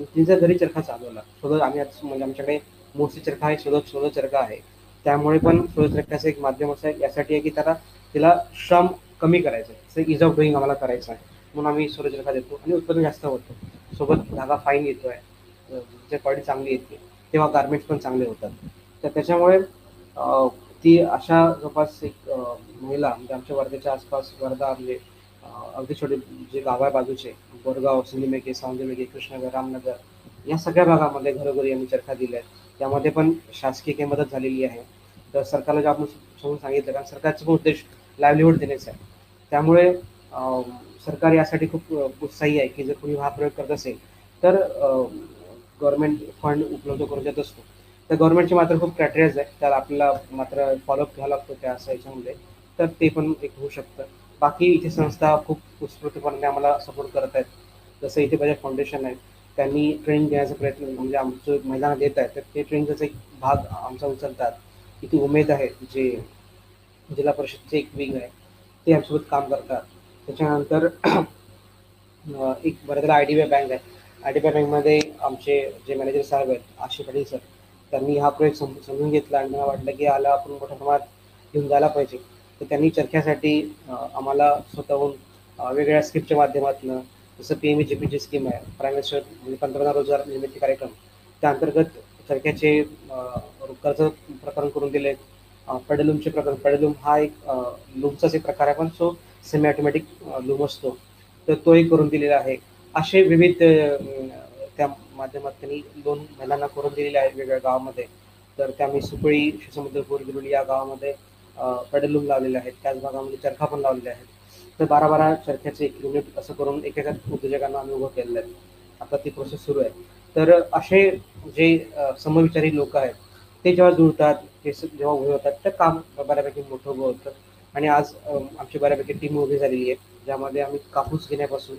तिचा घरी चरखा चालवला स्वतः आम्ही आता म्हणजे आमच्याकडे मोस्टली चरखा आहे स्वतः स्वतः चरखा आहे. त्यामुळे पण शोधत चरखाचं एक माध्यम असं आहे यासाठी आहे की त्याला तिला श्रम कमी करायचं आहे. इज ऑफ डुईंग आम्हाला करायचं आहे. म्हणून आम्ही सूर्य चरखा देतो आणि उत्पन्न जास्त होतं. सोबत धागा फाईन येतो आहे जे क्वालिटी चांगली येते तेव्हा गार्मेंट्स पण चांगले होतात. तर त्याच्यामुळे ती अशा जवळपास एक महिला म्हणजे आमच्या वर्ध्याच्या आसपास वर्धा म्हणजे अगदी छोटे जे गाव आहे बाजूचे बोरगाव सिंधुमेके सावंतमेके कृष्णनगर रामनगर या सगळ्या भागामध्ये घरोघरी आम्ही चरखा दिल्या आहेत त्यामध्ये पण शासकीय काही मदत झालेली आहे. तर सरकारला जे आपण समजून सांगितलं कारण सरकारचा पण उद्देश लाईव्हलीहूड देण्याचा आहे. त्यामुळे सरकार यासाठी खूप उत्साही आहे की जर कोणी हा प्रयोग करत असेल तर गव्हर्नमेंट फंड उपलब्ध करून देत असतो. तर गव्हर्नमेंटचे मात्र खूप क्रायटेरियाज आहे त्याला आपल्याला मात्र फॉलोअप घ्यावा लागतो त्या याच्यामध्ये. तर ते पण एक होऊ शकतं. बाकी इथे संस्था खूप उत्स्फूर्तपणे आम्हाला सपोर्ट करत आहेत. जसं इथे बजाज फाउंडेशन आहे. त्यांनी ट्रेनिंग देण्याचा प्रयत्न म्हणजे आमचं महिलांना देत आहेत. तर ते ट्रेनिंगचा एक भाग आमचा उचलतात. इथे उमेद आहे जे जिल्हा परिषदचे एक विंग आहे. ते आमच्यासोबत काम करतात. त्याच्यानंतर एक बऱ्याचदा I D B I bank आहे. आय डी बी आय बँकमध्ये आमचे जे मॅनेजर साहेब आहेत आशिफ पाटील सर. त्यांनी हा प्रोजेक्ट सम समजून घेतला आणि मला वाटलं की आला आपण मोठ्या प्रमाणात घेऊन जायला पाहिजे. तर त्यांनी चरख्यासाठी आम्हाला स्वतःहून अं, वेगवेगळ्या माध्यमातून जसं P M E G P G scheme आहे प्राईम मिनिस्टर म्हणजे पंतप्रधान रोजगार निर्मिती कार्यक्रम त्या अंतर्गत चरख्याचे कर्ज प्रकरण करून दिले पेडलूमचे प्रकरण पेडलूम हा एक लूमचाच एक प्रकार आहे पण सो सेमी ऑटोमॅटिक लूम असतो. तर तोही करून दिलेला आहे. असे विविध माध्यमात त्यांनी दोन महिलांना करून दिलेले आहेत वेगवेगळ्या गावामध्ये. तर त्या मी सुपळी समुद्रपूर गिरोली या गावामध्ये पेडलूम लावलेले आहेत. त्याच भागामध्ये चरखा पण लावलेले आहेत. तर बारा बारा चरख्याचे एक युनिट असं करून एकेका उद्योजकांना आम्ही उभं केलेलं आहे. आता ती प्रोसेस सुरू आहे. तर असे जे समविचारी लोक आहेत ते जेव्हा जुळतात ते जेव्हा उभे होतात तर काम बऱ्यापैकी मोठं उभं होतं. आणि आज आमची बऱ्यापैकी टीम उभी झालेली आहे. ज्यामध्ये आम्ही कापूस घेण्यापासून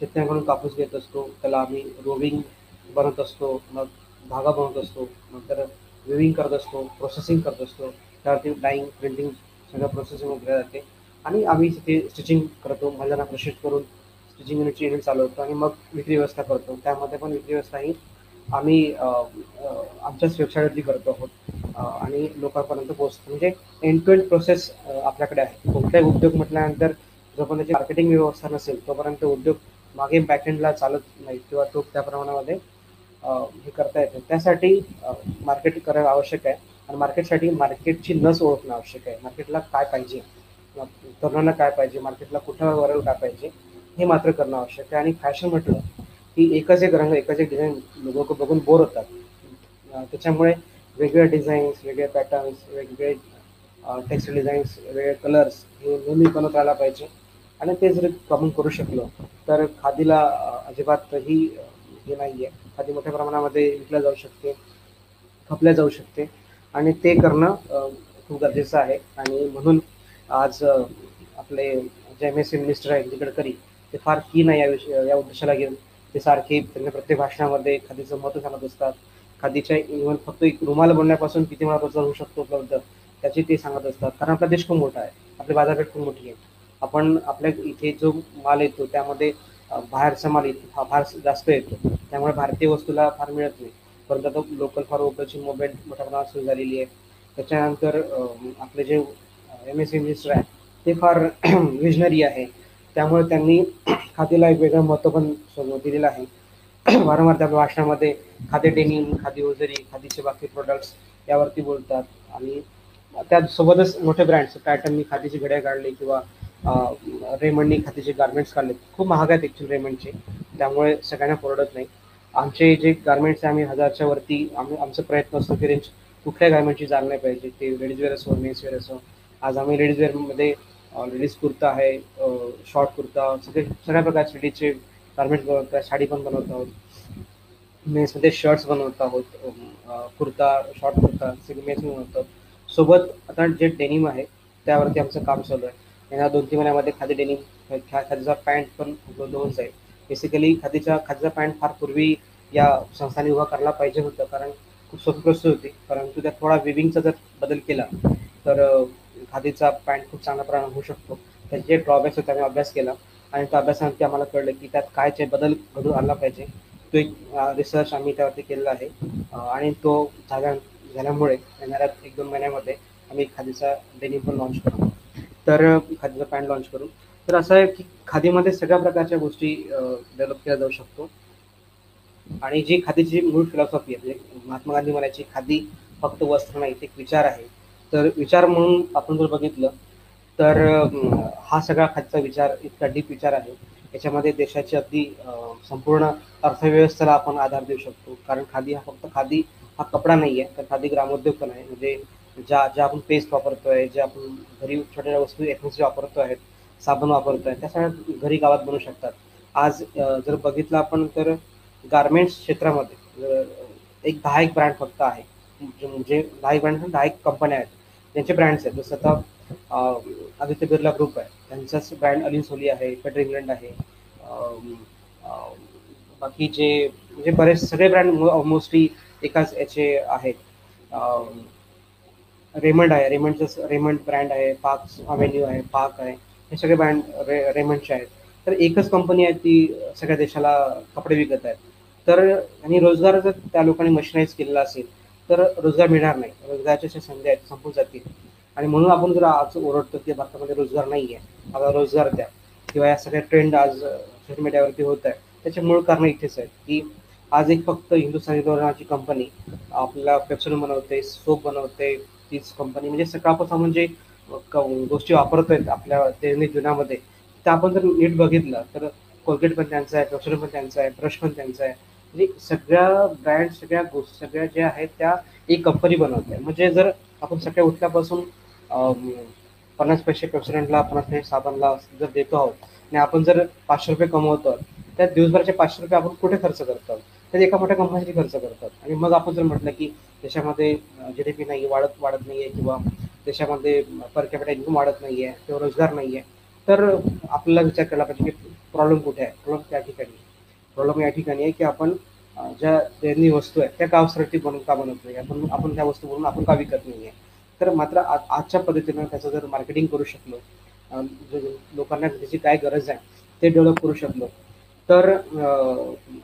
शेतकऱ्यांकडून कापूस घेत असतो. त्याला आम्ही रोविंग बनत असतो मग धागा बनवत असतो नंतर विविंग करत असतो प्रोसेसिंग करत असतो. त्यावरती डाईंग प्रिंटिंग सगळं प्रोसेसिंग वगैरे जाते. आणि आम्ही तिथे स्टिचिंग करतो महिलांना प्रशिक्षित करून स्टिचिंग युनिटची युनिट चालवतो आणि मग विक्री व्यवस्था करतो. त्यामध्ये पण विक्री व्यवस्था ही आम्ही आमच्याच वेबसाईटवरती करतो आहोत. आणि लोकांपर्यंत पोहोचतो. म्हणजे एंड टू एंड प्रोसेस आपल्याकडे आहे. कोणताही उद्योग म्हटल्यानंतर जोपर्यंत त्याची मार्केटिंग व्यवस्था नसेल तोपर्यंत उद्योग मागे बॅकएंडला चालत नाही किंवा तो त्या प्रमाणामध्ये हे करता येतं. त्यासाठी मार्केट करणं आवश्यक आहे आणि मार्केटसाठी मार्केटची नस ओळखणं आवश्यक आहे. मार्केटला काय पाहिजे? तरुणांना काय पाहिजे? मार्केटला कुठं वरल काय पाहिजे? हे मात्र करणं आवश्यक आहे. आणि फॅशन म्हटलं की एकच एक रंग एकच एक डिझाईन लोक बघून बोर होतात. त्याच्यामुळे वेगवेगळ्या डिझाईन्स वेगळे पॅटर्न्स वेगवेगळे टेक्स्ट डिझाईन्स वेगळे कलर्स हे नेहमी बनवत राहायला पाहिजे. आणि ते जर आपण करू शकलो तर खादीला अजिबात ही हे नाही आहे खादी मोठ्या प्रमाणामध्ये विकल्या जाऊ शकते खपल्या जाऊ शकते. आणि ते करणं खूप गरजेचं आहे. आणि म्हणून आज आपले जे एम एस सी मिनिस्टर आहेत गडकरी ते फार की आहे या विषय या उद्देशाला घेऊन. ते सारखे त्यांच्या प्रत्येक भाषणामध्ये खादीचं महत्त्व सांगत असतात. खादीच्या इव्हन फक्त एक रुमाल बनण्यापासून किती मला रोजगार होऊ शकतो उपलब्ध त्याची ते सांगत असतात. कारण आपला देश खूप मोठा आहे. आपली बाजारपेठ खूप मोठी आहे. आपण आपल्या इथे जो माल येतो त्यामध्ये बाहेरचा माल येतो हा फार जास्त येतो. त्यामुळे भारतीय वस्तूला फार मिळत नाही. परंतु आता लोकल फॉर वोकलची मोबाईल मोठ्या प्रमाणात सुरू झालेली आहे. त्याच्यानंतर आपले जे एम एस मिनिस्टर आहे ते फार विजनरी आहे. त्यामुळे त्यांनी खादीला एक वेगळं महत्त्व पण दिलेलं आहे. वारंवार त्या भाषणामध्ये खादी डेनिम खादी ओझरी खादीचे बाकी प्रोडक्ट्स यावरती बोलतात. आणि त्यासोबतच मोठे ब्रँड्स टायटननी खादीची घड्या काढली किंवा रेमंडनी खातीचे गार्मेंट्स काढले खूप महाग आहेत ॲक्च्युली रेमंडचे. त्यामुळे सगळ्यांना परवडत नाही. आमचे जे गार्मेंट्स आहे आम्ही हजारच्या वरती आम्ही आमचा प्रयत्न असतो की रेंज कुठल्या गार्मेंटची जाणार नाही पाहिजे. ते लेडीज वेअर असो मेन्स वेअर असो. आज आम्ही लेडीज वेअरमध्ये लेडीज कुर्ता आहे शॉर्ट कुर्ता सगळे सगळ्या प्रकारचे लेडीजचे गार्मेंट बनवत आहे साडी पण बनवत आहोत. मेन्समध्ये शर्ट्स बनवत आहोत कुर्ता शॉर्ट कुर्ता सगळे मेन्स बनवत आहोत. सोबत आता जे डेनिम आहे त्यावरती आमचं काम चालू आहे. येणाऱ्या दोन तीन महिन्यामध्ये खादी डेनिम खादीचा पॅन्ट पण उपलब्ध होऊन जाईल. बेसिकली खादीच्या खादीचा पॅन्ट फार पूर्वी या संस्थांनी उभा करायला पाहिजे होतं कारण खूप स्वप्नग्रस्त होती. परंतु त्यात थोडा विविंगचा जर बदल केला तर खादीचा पॅन्ट खूप चांगल्या प्रमाण होऊ शकतो. त्याचे जे ड्रॉबॅक्स होते आम्ही अभ्यास केला. आणि त्या अभ्यासानंतर आम्हाला कळलं की त्यात काय जे बदल घडून आणला पाहिजे. तो एक रिसर्च आम्ही त्यावरती केलेला आहे. आणि तो झाल्या झाल्यामुळे येणाऱ्या एक दोन महिन्यामध्ये आम्ही खादीचा डेनिम पण लॉन्च करतो तर खादीचा पॅन्ट लॉन्च करू. तर असं आहे की खादीमध्ये सगळ्या प्रकारच्या गोष्टी डेव्हलप केल्या जाऊ शकतो. आणि जी खादीची मूळ फिलॉसॉफी आहे म्हणजे महात्मा गांधी म्हणायची खादी फक्त वस्त्र नाही ते एक विचार आहे. तर विचार म्हणून आपण जर बघितलं तर हा सगळा खादीचा विचार इतका डीप विचार आहे. याच्यामध्ये देशाची अगदी संपूर्ण अर्थव्यवस्थेला आपण आधार देऊ शकतो. कारण खादी हा फक्त खादी हा कपडा नाही आहे तर खादी ग्रामोद्योग पण आहे. म्हणजे ज्या ज्या आपण पेस्ट वापरतोय ज्या आपण घरी छोट्या छोट्या वस्तू एफएमसी वापरतो आहेत साबण वापरतोय त्या सगळ्या घरी गावात बनवू शकतात. आज जर बघितलं आपण तर गारमेंट्स क्षेत्रामध्ये एक दहा एक ब्रँड फक्त आहे. म्हणजे- दहा एक ब्रँड दहा एक कंपन्या आहेत. त्यांचे ब्रँड्स आहेत. जसं आता आदित्य बिर्ला ग्रुप आहे. त्यांचाच ब्रँड अलिन सोली आहे पेटर इंग्लंड आहे. बाकी जे म्हणजे बरेच सगळे ब्रँड मोस्टली एकाच याचे आहेत. रेमंड आहे रेमंडचं रेमंड ब्रँड आहे पाक अव्हेन्यू आहे पाक आहे हे सगळे ब्रँड रे रेमंडचे आहेत. तर एकच कंपनी आहे ती सगळ्या देशाला कपडे विकत आहेत. तर आणि रोजगार जर त्या लोकांनी मशिनाईज केलेला असेल तर रोजगार मिळणार नाही. रोजगाराच्या ज्या संधी आहेत संपून जातील. आणि म्हणून आपण जर आज ओरडतो की भारतामध्ये रोजगार नाही आहे आता रोजगार द्या. किंवा या सगळ्या ट्रेंड आज सोशल मीडियावरती होत आहे त्याचे मूळ कारण इथेच आहे की आज एक फक्त हिंदुस्थानी धोरणाची कंपनी आपल्याला पेप्सोलिन बनवते सोप बनवते तीच कंपनी म्हणजे सकाळपासून म्हणजे जे क- गोष्टी आपल्या दैनिक जीवनामध्ये. त्या आपण जर नीट बघितलं तर कोलगेट पण त्यांचं आहे पेप्सोलिन पण त्यांचं आहे ब्रश पण त्यांचं आहे. म्हणजे सगळ्या ब्रँड सगळ्या गोष्टी सगळ्या ज्या आहेत त्या एक कंपनी बनवते म्हणजे जर आपण सकाळी उठल्यापासून पन्नास पैसे पेप्सोलिनला पन्नास पैसे साबणला जर देतो आहोत आणि आपण जर पाचशे रुपये कमवतो त्या दिवसभराचे पाचशे रुपये आपण कुठे खर्च करतो? तर एका मोठ्या कंपनीसाठी खर्च करतात. आणि मग आपण जर म्हटलं की देशामध्ये जी डी पी नाही वाढत वाढत नाही आहे किंवा देशामध्ये पर कॅपिटल इन्कम वाढत नाही आहे किंवा रोजगार नाही आहे तर आपल्याला विचार केला पाहिजे की प्रॉब्लेम कुठे आहे? प्रॉब्लेम त्या ठिकाणी प्रॉब्लेम या ठिकाणी आहे की आपण ज्या दैनंदिन वस्तू आहेत त्या का आवश्यकती बनवून का बनवत नाही? आपण आपण त्या वस्तू बनवून आपण का विकत नाही आहे तर मात्र आजच्या पद्धतीनं त्याचं जर मार्केटिंग करू शकलो लोकांना त्याची काय गरज आहे ते डेव्हलप करू शकलो तर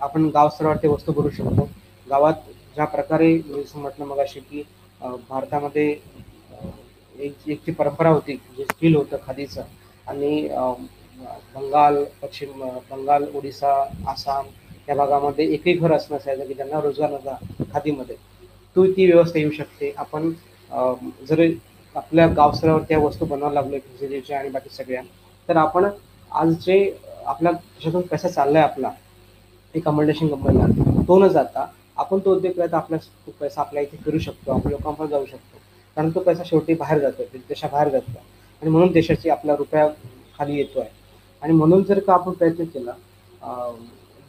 आपण गाव स्तरावर ते वस्तू करू शकतो. गावात ज्या प्रकारे मी म्हटलं मग अशी की भारतामध्ये एक एक ती परंपरा होती जे स्टील होतं खादीचं आणि बंगाल पश्चिम बंगाल ओडिसा आसाम या भागामध्ये एकही घर असं असायचं की ज्यांना रोजगार नव्हता खादीमध्ये. तू ती व्यवस्था येऊ शकते. आपण जर आपल्या गावस्तरावर त्या वस्तू बनवायला लागलो फिजिलीच्या आणि बाकी सगळ्या तर आपण आज जे आपल्या देशातून पैसा चाललाय आपला एक अमल्टेशन कंपनीला तो न जाता आपण तो उद्योग केला तर आपला तो पैसा आपल्या इथे फिरू शकतो आपल्या लोकांपर्यंत जाऊ शकतो. कारण तो पैसा शेवटी बाहेर जातो देशाबाहेर जातो आणि म्हणून देशाची आपला रुपया खाली येतो आहे आणि म्हणून जर का आपण प्रयत्न केला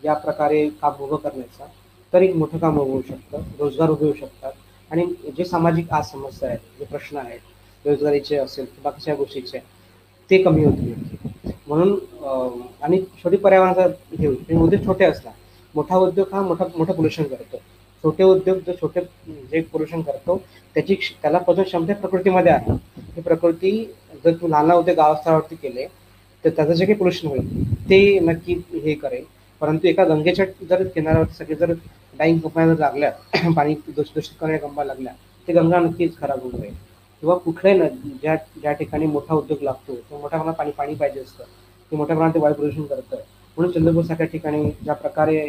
या प्रकारे काम उभं करण्याचा तर एक मोठं काम उभं होऊ शकतं रोजगार उभे होऊ शकतात. आणि जे सामाजिक आज समस्या आहेत जे प्रश्न आहेत रोजगारीचे असेल बाकीच्या गोष्टीचे ते कमी होतील. म्हणून आणि छोटी पर्यावरणाचा हे होईल उद्योग छोटे असला मोठा उद्योग हा मोठा मोठं पोल्युशन करतो. छोटे उद्योग जो छोटे जे पोल्युशन करतो त्याची क्ष- त्याला पचन क्षमता प्रकृतीमध्ये आहे. ही प्रकृती जर तू लहान उद्योग गावस्तरावरती केले तर त्याचं जे काही पोल्युशन होईल ते नक्की हे करेल. परंतु एका गंगेच्या जर किनाऱ्यावरती सगळे जर डाईंग कंपन्या जर लागल्या पाणी दूष- दूषित करणाऱ्या कंपन्या लागल्या ते गंगा नक्कीच खराब होऊन जाईल. किंवा कुठल्याही न ज्या ज्या ठिकाणी मोठा उद्योग लागतो किंवा मोठ्या प्रमाणात पाणी पाणी पाहिजे असतं ते मोठ्या प्रमाणात ते वायू प्रदूषण करतं. म्हणून चंद्रपूरसारख्या ठिकाणी ज्या प्रकारे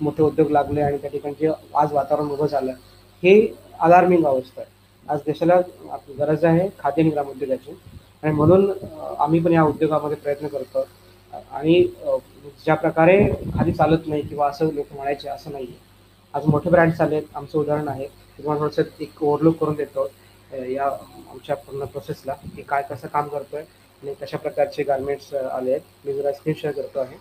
मोठे उद्योग लागले आणि त्या ठिकाणी जे आज वातावरण उभं झालं हे अलार्मिंग अवस्था आहे. आज देशाला गरज आहे खाद्य आणि ग्रामोद्योगाची आणि म्हणून आम्ही पण या उद्योगामध्ये प्रयत्न करतो. आणि ज्या प्रकारे खाली चालत नाही किंवा असं लोक म्हणायचे असं नाही आहे आज मोठे ब्रँड्स आले आहेत आमचं उदाहरण आहे. तुम्हाला थोडंसं एक ओव्हरलुक करून देतो या आमच्या पूर्ण प्रोसेसला की काय कसं काम करतोय आणि कशा प्रकारचे गार्मेंट्स आले आहेत. मी जरा स्क्रीन शेअर करतो आहे.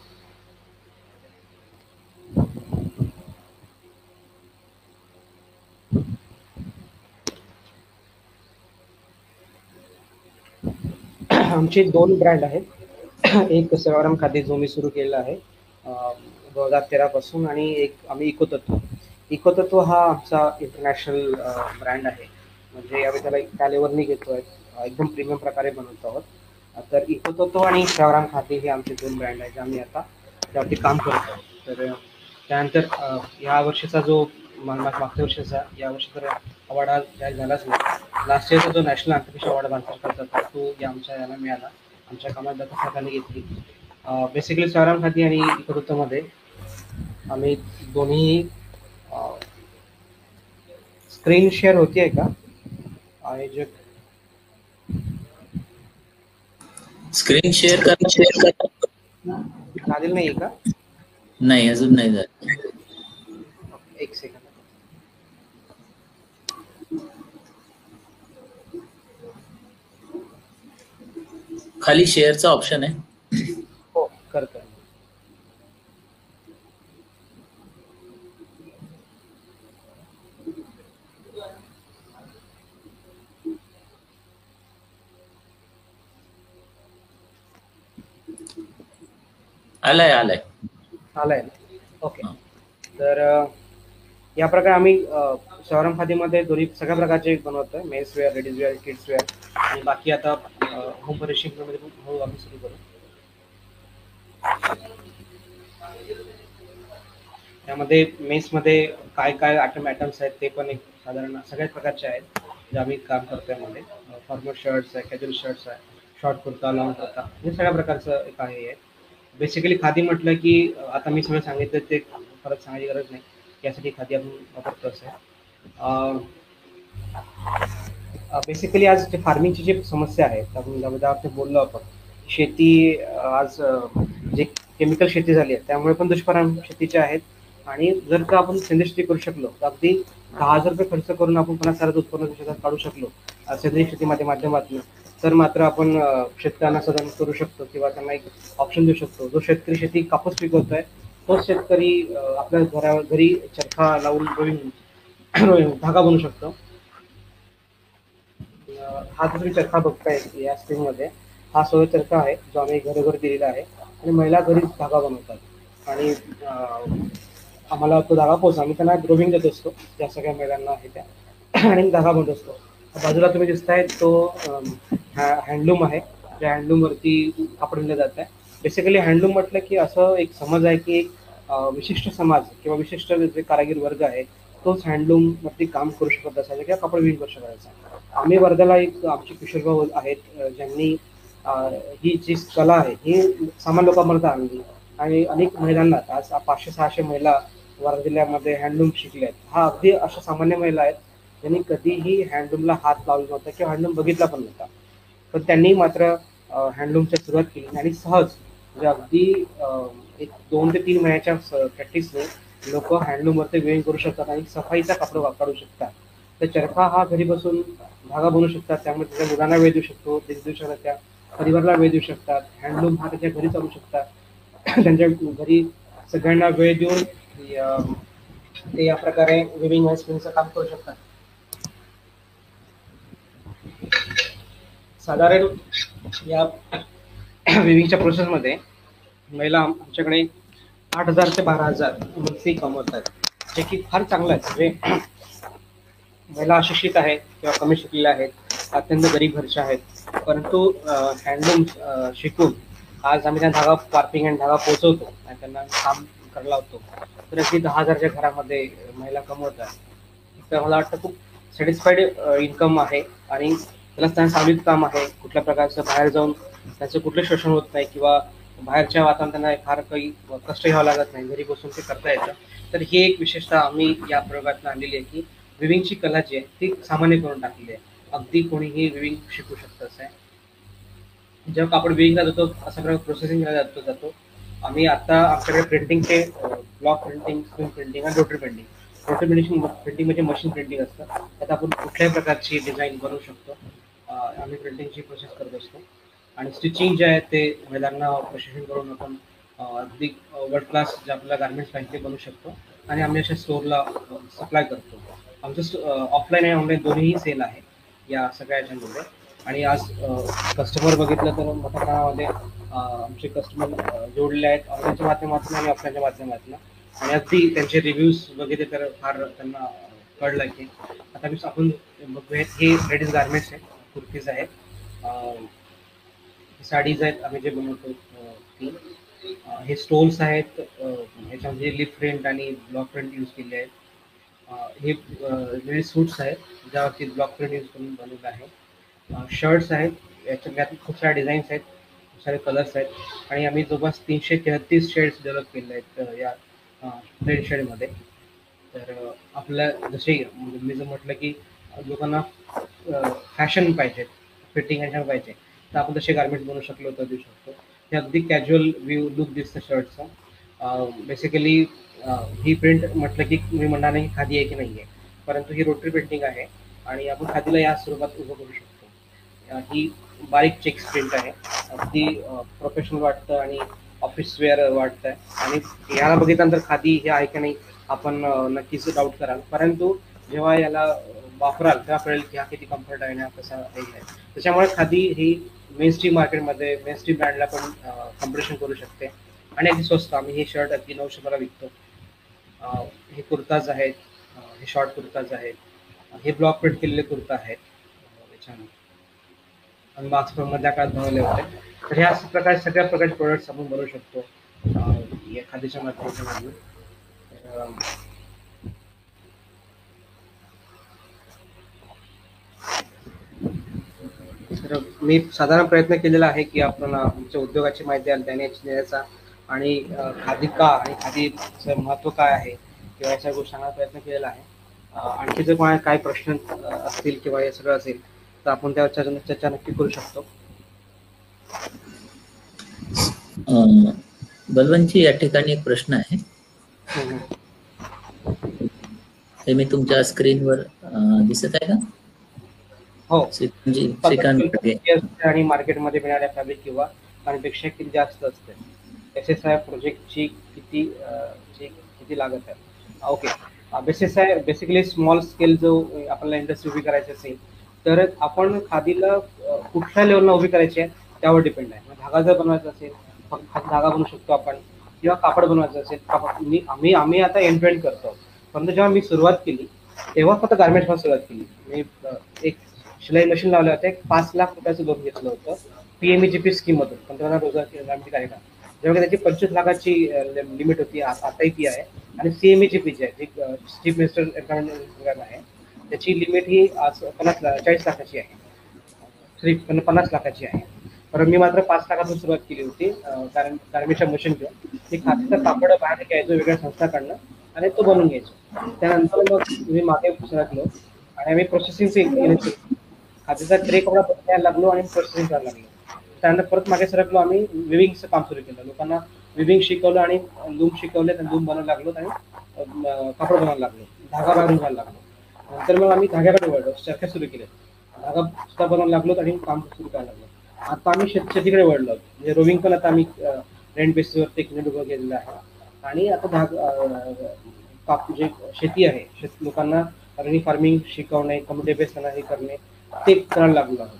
आमचे दोन ब्रँड आहेत. एक सेवाराम खादी जो मी सुरू केलेला आहे दोन हजार तेरापासून आणि एक आम्ही इकोतत्व इकोतत्व हा आमचा इंटरनॅशनल ब्रँड आहे. म्हणजे आम्ही त्याला त्या लेवलनी घेतो आहे एकदम प्रीमियम प्रकारे बनवतो आहोत. तर इकोतत्व आणि सेवाराम खाते हे आमचे दोन ब्रँड आहेत आम्ही आता त्यावरती काम करतो तर त्यानंतर या वर्षीचा जो मागच्या वर्षीचा या वर्षी तर अवॉर्ड हा जाहीर झालाच नाही. लास्ट इयरचा जो नॅशनल आंतरराष्ट्रीय अवॉर्ड बांधकाम करतात तो या आमच्या याला मिळाला. आमच्या कामात दखल घेतली. बेसिकली स्वाराम खाती आणि इकोतत्वमध्ये आम्ही दोन्ही स्क्रीन शेअर होती आहे का? आयोजक स्क्रीन शेअर करणं शेअर करणं झालेलं नाही का? नाही अजून नाही झालं. एक सेकंड खाली शेअरचा ऑप्शन आहे हो करतो आलाय आलाय. आलाय ओके. तर या प्रकारे आम्ही शहरम खादीमध्ये दोन्ही सगळ्या प्रकारचे बनवतोय. Men's wear ladies wear kids wear. आणि बाकी आता होममध्ये हळू आम्ही सुरू करू. त्यामध्ये मेन्समध्ये काय काय आयटम आयटम्स आहेत ते पण एक साधारण सगळ्याच प्रकारचे आहेत जे आम्ही काम करतोयमध्ये फॉर्मल शर्ट्स आहे कॅज्युअल शर्ट्स आहे शॉर्ट कुर्ता लॉंग कुर्ता हे सगळ्या प्रकारचं एक आहे बेसिकली खादी म्हटलं की आता मी सगळं सांगितलं ते परत सांगायची गरज नाही. यासाठी खादी आपण वापरतो असं बेसिकली आज जे फार्मिंगची जी समस्या आहे आपण बोललो आपण शेती आज जे केमिकल शेती झाली आहे त्यामुळे पण दुष्परिणाम शेतीचे आहेत. आणि जर का आपण सेंद्रिय शेती करू शकलो तर अगदी दहा हजार रुपये खर्च करून आपण पन्नास हजाराचं उत्पन्न शेतात काढू शकलो सेंद्रिय शेतीमध्ये माध्यमातून. तर मात्र आपण शेतकऱ्यांना सदन करू शकतो किंवा त्यांना एक ऑप्शन देऊ शकतो. जो शेतकरी शेती कापूस पिकवतोय तोच शेतकरी आपल्या घरा घरी चरखा लावून रोईंग धागा बनवू शकतो. हा दुसरी चरखा बघताय या स्कीममध्ये हा सोय चरखा आहे जो आम्ही घरोघर दिलेला आहे. आणि महिला घरीच धागा बनवतात. आणि आम्हाला तो धागा पोहोच आम्ही त्यांना ग्रोविंग देत असतो. ज्या सगळ्या महिलांना आहे त्या. आणि धागा बनत असतो. बाजूला तुम्ही दिसताय तो हँडलूम आहे. ज्या हँडलूमवरती कापड जात आहे. बेसिकली हँडलूम म्हटलं की असं एक समज आहे की एक विशिष्ट समाज किंवा विशिष्ट जे कारागीर वर्ग आहे तोच हँडलूमवरती काम करू शकत असायचा किंवा कपडे विण करू शकायचा आम्ही वर्ध्याला एक आमचे किशोरभाऊ आहेत ज्यांनी ही जी कला आहे ही सामान्य लोकांपर्यंत आणली. आणि अनेक महिलांना आज पाचशे सहाशे महिला वर्धा जिल्ह्यामध्ये हँडलूम शिकल्या आहेत हा अगदी अशा सामान्य महिला आहेत त्यांनी कधीही हँडलूमला हात लावला नव्हता किंवा हँडलूम बघितला पण नव्हता. पण त्यांनी मात्र हँडलूमच्या सुरुवात केली आणि सहज म्हणजे अगदी एक दोन ते तीन महिन्याच्या प्रॅक्टिसने लोक हँडलूमवरती वेळ करू शकतात आणि सफाईचा कपडा वापरू शकतात. तर चरखा हा घरी बसून धागा बनवू शकतात त्यामुळे त्याच्या मुलांना वेळ देऊ शकतो ते देऊ शकतात त्या परिवाराला वेळ देऊ शकतात. हँडलूम हा त्याच्या घरी चालू शकतात. त्यांच्या घरी सगळ्यांना वेळ देऊन ते या प्रकारे विविंग स्पिनचं काम करू शकतात. साधारण या विविंगच्या प्रोसेसमध्ये महिला आमच्याकडे आठ हजार ते बारा हजार मंथली कमवतात जे की फार चांगलं आहे. म्हणजे महिला अशिक्षित आहेत किंवा कमी शिकलेल्या आहेत अत्यंत गरीब घरच्या आहेत. परंतु हँडलूम शिकून आज आम्ही त्यांना धागा पार्किंग आणि धागा पोचवतो आणि त्यांना काम करायला लावतो. तर अगदी दहा हजारच्या घरामध्ये महिला कमवतात. तर मला वाटतं खूप सॅटिस्फाईड इन्कम आहे आणि त्याला त्यांना सावलीत काम आहे कुठल्या प्रकारचं बाहेर जाऊन त्याचं कुठलं शोषण होत नाही किंवा बाहेरच्या वातावरण त्यांना फार काही कष्ट घ्यावं लागत नाही घरी बसून ते करता येतं. तर ही एक विशेषता आम्ही या प्रयोगातून आणलेली आहे की विविंगची कला जी आहे ती सामान्य करून टाकलेली आहे. अगदी कोणीही विविंग शिकू शकतं असं आहे. जेव्हा आपण विविंगला जातो असा प्रकार प्रोसेसिंगला जातो जातो. आम्ही आता आमच्याकडे प्रिंटिंगचे ब्लॉक प्रिंटिंग स्क्रीन प्रिंटिंग आणि rotary printing rotary printing printing म्हणजे मशीन प्रिंटिंग असतं. त्यात आपण कुठल्याही प्रकारची डिझाईन बनवू शकतो. आम्ही प्रिंटिंगची प्रोसेस करत असतो. आणि स्टिचिंग जे आहे ते महिलांना प्रशिक्षण करून आपण अगदी वर्ल्ड क्लास जे आपल्याला गार्मेंट्स पाहिजे ते बनवू शकतो. आणि आम्ही अशा स्टोअरला सप्लाय करतो. आमचं ऑफलाईन आणि ऑनलाईन दोन्हीही सेल आहे या सगळ्या याच्यामध्ये आणि आज कस्टमर बघितलं तर मोठ्या प्रमाणामध्ये आमचे कस्टमर जोडले आहेत. ऑनलाईनच्या माध्यमातून आणि ऑफलाईनच्या माध्यमातून. आणि अगदी त्यांचे रिव्ह्यूज बघितले तर फार त्यांना कळलं की आता मी आपण बघूयात हे लेडीज गार्मेंट्स आहेत. कुर्तीज आहेत. साडीज आहेत आम्ही जे बनवतो ती. हे स्टोल्स आहेत ह्याच्यामध्ये लिप प्रिंट आणि ब्लॉक प्रिंट यूज केले आहेत. हे लेडीज सूट्स आहेत ज्यावरती ब्लॉक प्रिंट यूज करून बनवलं आहे. शर्ट्स आहेत याच्यात खूप साऱ्या डिझाईन्स आहेत खूप सारे कलर्स आहेत आणि आम्ही जवळपास तीनशे तेहतीस शेड्स डेव्हलप केले आहेत या रेड शेडमध्ये. तर आपल्या जसे म्हणजे मी जर म्हटलं की लोकांना फॅशन पाहिजे फिटिंग ह्याच्या पाहिजे तर आपण तसे गार्मेंट बनवू शकलो तर देऊ शकतो. हे अगदी कॅज्युअल व्ह्यू लुक दिसतं शर्टचा बेसिकली ही प्रिंट म्हटलं की मी म्हणणार नाही खादी आहे की नाही आहे परंतु ही रोटरी प्रिंटिंग आहे आणि आपण खादीला या स्वरूपात उभं करू शकतो. ही बारीक चेक्स प्रिंट आहे. अगदी प्रोफेशनल वाटतं आणि ऑफिस वेअर वाटतं. आणि याला बघितल्यानंतर खादी हे आहे की नाही आपण नक्कीच डाऊट कराल. परंतु जेव्हा याला वापराल तेव्हा कळेल की हा किती कम्फर्ट आहे आणि हा कसा आहे. त्याच्यामुळे खादी ही मेन स्ट्रीम मार्केटमध्ये मेन स्ट्रीम ब्रँडला पण कॉम्पिटिशन करू शकते. आणि अगदी स्वस्त आम्ही हे शर्ट अगदी नऊशेला विकतो. हे कुर्ताज आहेत हे शॉर्ट कुर्ताज आहेत हे ब्लॉक प्रिंट केलेले कुर्ता आहेत. आणि मास्क पण मधल्या काळात बनवले होते. तर ह्या प्रकार सगळ्या प्रकारचे प्रोडक्ट्स आपण बनवू शकतो या खादीच्या माध्यमातून. तर, मी साधारण प्रयत्न केलेला आहे की आपण आमच्या उद्योगाची माहिती त्याने देण्याचा आणि खादी का आणि खादीचं महत्त्व काय आहे किंवा याच्या गोष्टी सांगण्याचा प्रयत्न केलेला आहे. आणखी जर कोणा काय प्रश्न असतील किंवा हे सगळं असेल तर आपण त्यावर चर्चा चर्चा नक्की करू शकतो. बलवंतजी या ठिकाणी एक प्रश्न आहे. हे मी तुमच्या स्क्रीनवर दिसत आहे का? हो. असते आणि मार्केटमध्ये मिळणाऱ्या फॅब्रिक किंवा पेक्षा किती जास्त असते? एस एस आय प्रोजेक्टची किती किती लागत आहे? Okay base S I basically small scale जो आपल्याला इंडस्ट्री उभी करायची असेल तर आपण खादीला कुठल्या लेवलला उभी करायची आहे त्यावर डिपेंड आहे. धागा जर बनवायचा असेल फक्त धागा बनवू शकतो आपण किंवा कापड बनवायचं असेल मी आम्ही आम्ही आता एंड करतो. परंतु जेव्हा मी सुरुवात केली तेव्हा फक्त गार्मेंट्सपासून सुरुवात केली. मी एक शिलाई मशीन लावलं होतं एक पाच लाख रुपयाचं लोन घेतलं होतं. पीएमईजीपी स्कीम मधून पंतप्रधान रोजगार ग्रामीण कार्यक्रम जेव्हा त्याची पंचवीस लाखाची लिमिट होती आताही ती आहे. आणि सीएमईजीपी जी आहे जी चीफ मिनिस्टर एम्प्लॉयमेंट प्रोग्राम आहे. त्याची लिमिट ही आज पन्नास चाळीस लाखाची आहे. थ्री पन्नास लाखाची आहे. परंतु मी मात्र पाच लाखातून सुरुवात केली होती कारण मशीन घेऊन. ते खात्याचा कापड बाहेर घ्यायचो वेगळ्या संस्थाकडनं आणि तो बनवून घ्यायचो. त्यानंतर मग मी मागे सरकलो आणि आम्ही प्रोसेसिंग खात्याचा ट्रे कपडा द्यायला लागलो आणि प्रोसेसिंग करायला लागलो. त्यानंतर परत मागे सरकलो आम्ही विविंगचं काम सुरू केलं. लोकांना विविंग शिकवलं आणि लूम शिकवले आणि लूम बनवायला लागलो आणि कापड बनवायला लागलो. धागा बाहेरून घ्यायला लागलो. नंतर मग आम्ही धाग्याकडे वळलो. चरख्या सुरू केले धागा सुद्धा बनवायला लागलो आणि काम सुरू करायला लागलो. आता आम्ही शेत शेतीकडे वळलो. म्हणजे रोविंग पण आता आम्ही रेंट बेसिसवरती एक युनिट उभं केलेलं आहे. आणि आता धाग काप जे शेती आहे शेत लोकांना फार्मिंग शिकवणे कम्युनिटी बेस हे करणे ते करायला लागलो आहोत.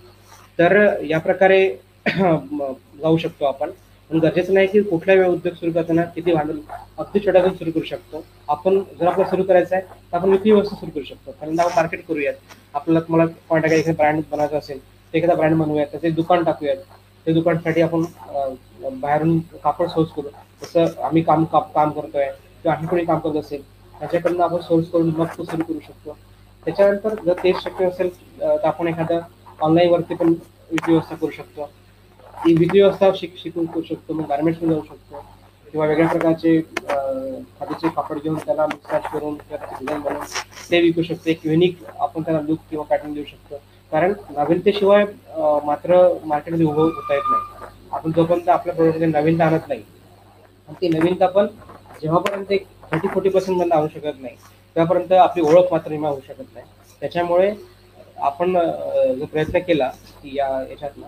तर या प्रकारे जाऊ शकतो आपण. पण गरजेचं नाही की कुठलाही वेळ उद्योग सुरू करताना किती भांडवल अगदी छोट्यातून सुरू करू शकतो. आपण जर आपल्याला सुरू करायचं आहे तर आपण विक्री वस्तू सुरू करू शकतो. कारण आपण मार्केट करूयात. आपल्याला तुम्हाला पॉईंट काही एखादा ब्रँड बनवायचा असेल ते एखादा ब्रँड बनवूयात त्याचे दुकान टाकूयात. ते दुकानसाठी आपण बाहेरून कापड सोर्स करू. जसं आम्ही काम काम काम करतोय किंवा आणखी कोणी काम करत असेल त्याच्याकडनं आपण सोर्स करून मग तो सुरू करू शकतो. त्याच्यानंतर जर ते शक्य असेल तर आपण एखादा ऑनलाईन वरती पण विधी व्यवस्था करू शकतो. ती विधी व्यवस्था शिक शिकून करू शकतो मग गार्मेंट्स जाऊ शकतो. किंवा वेगळ्या प्रकारचे खादीचे कापड घेऊन त्याला मिक्सॅच करून डिझाईन बनवून ते विकू शकतो. एक युनिक आपण त्याला लुक किंवा पॅटर्न देऊ शकतो. कारण नवीनतेशिवाय मात्र मार्केटमध्ये उभं होता येत नाही. आपण जोपर्यंत आपल्या प्रोडक्टमध्ये नवीनता आणत नाही आणि ती नवीनता पण जेव्हापर्यंत एक थर्टी फोर्टी पर्सेंट मधून आणू शकत नाही त्यापर्यंत आपली ओळख मात्र निर्माण होऊ शकत नाही. त्याच्यामुळे आपण जो प्रयत्न केला की या याच्यातनं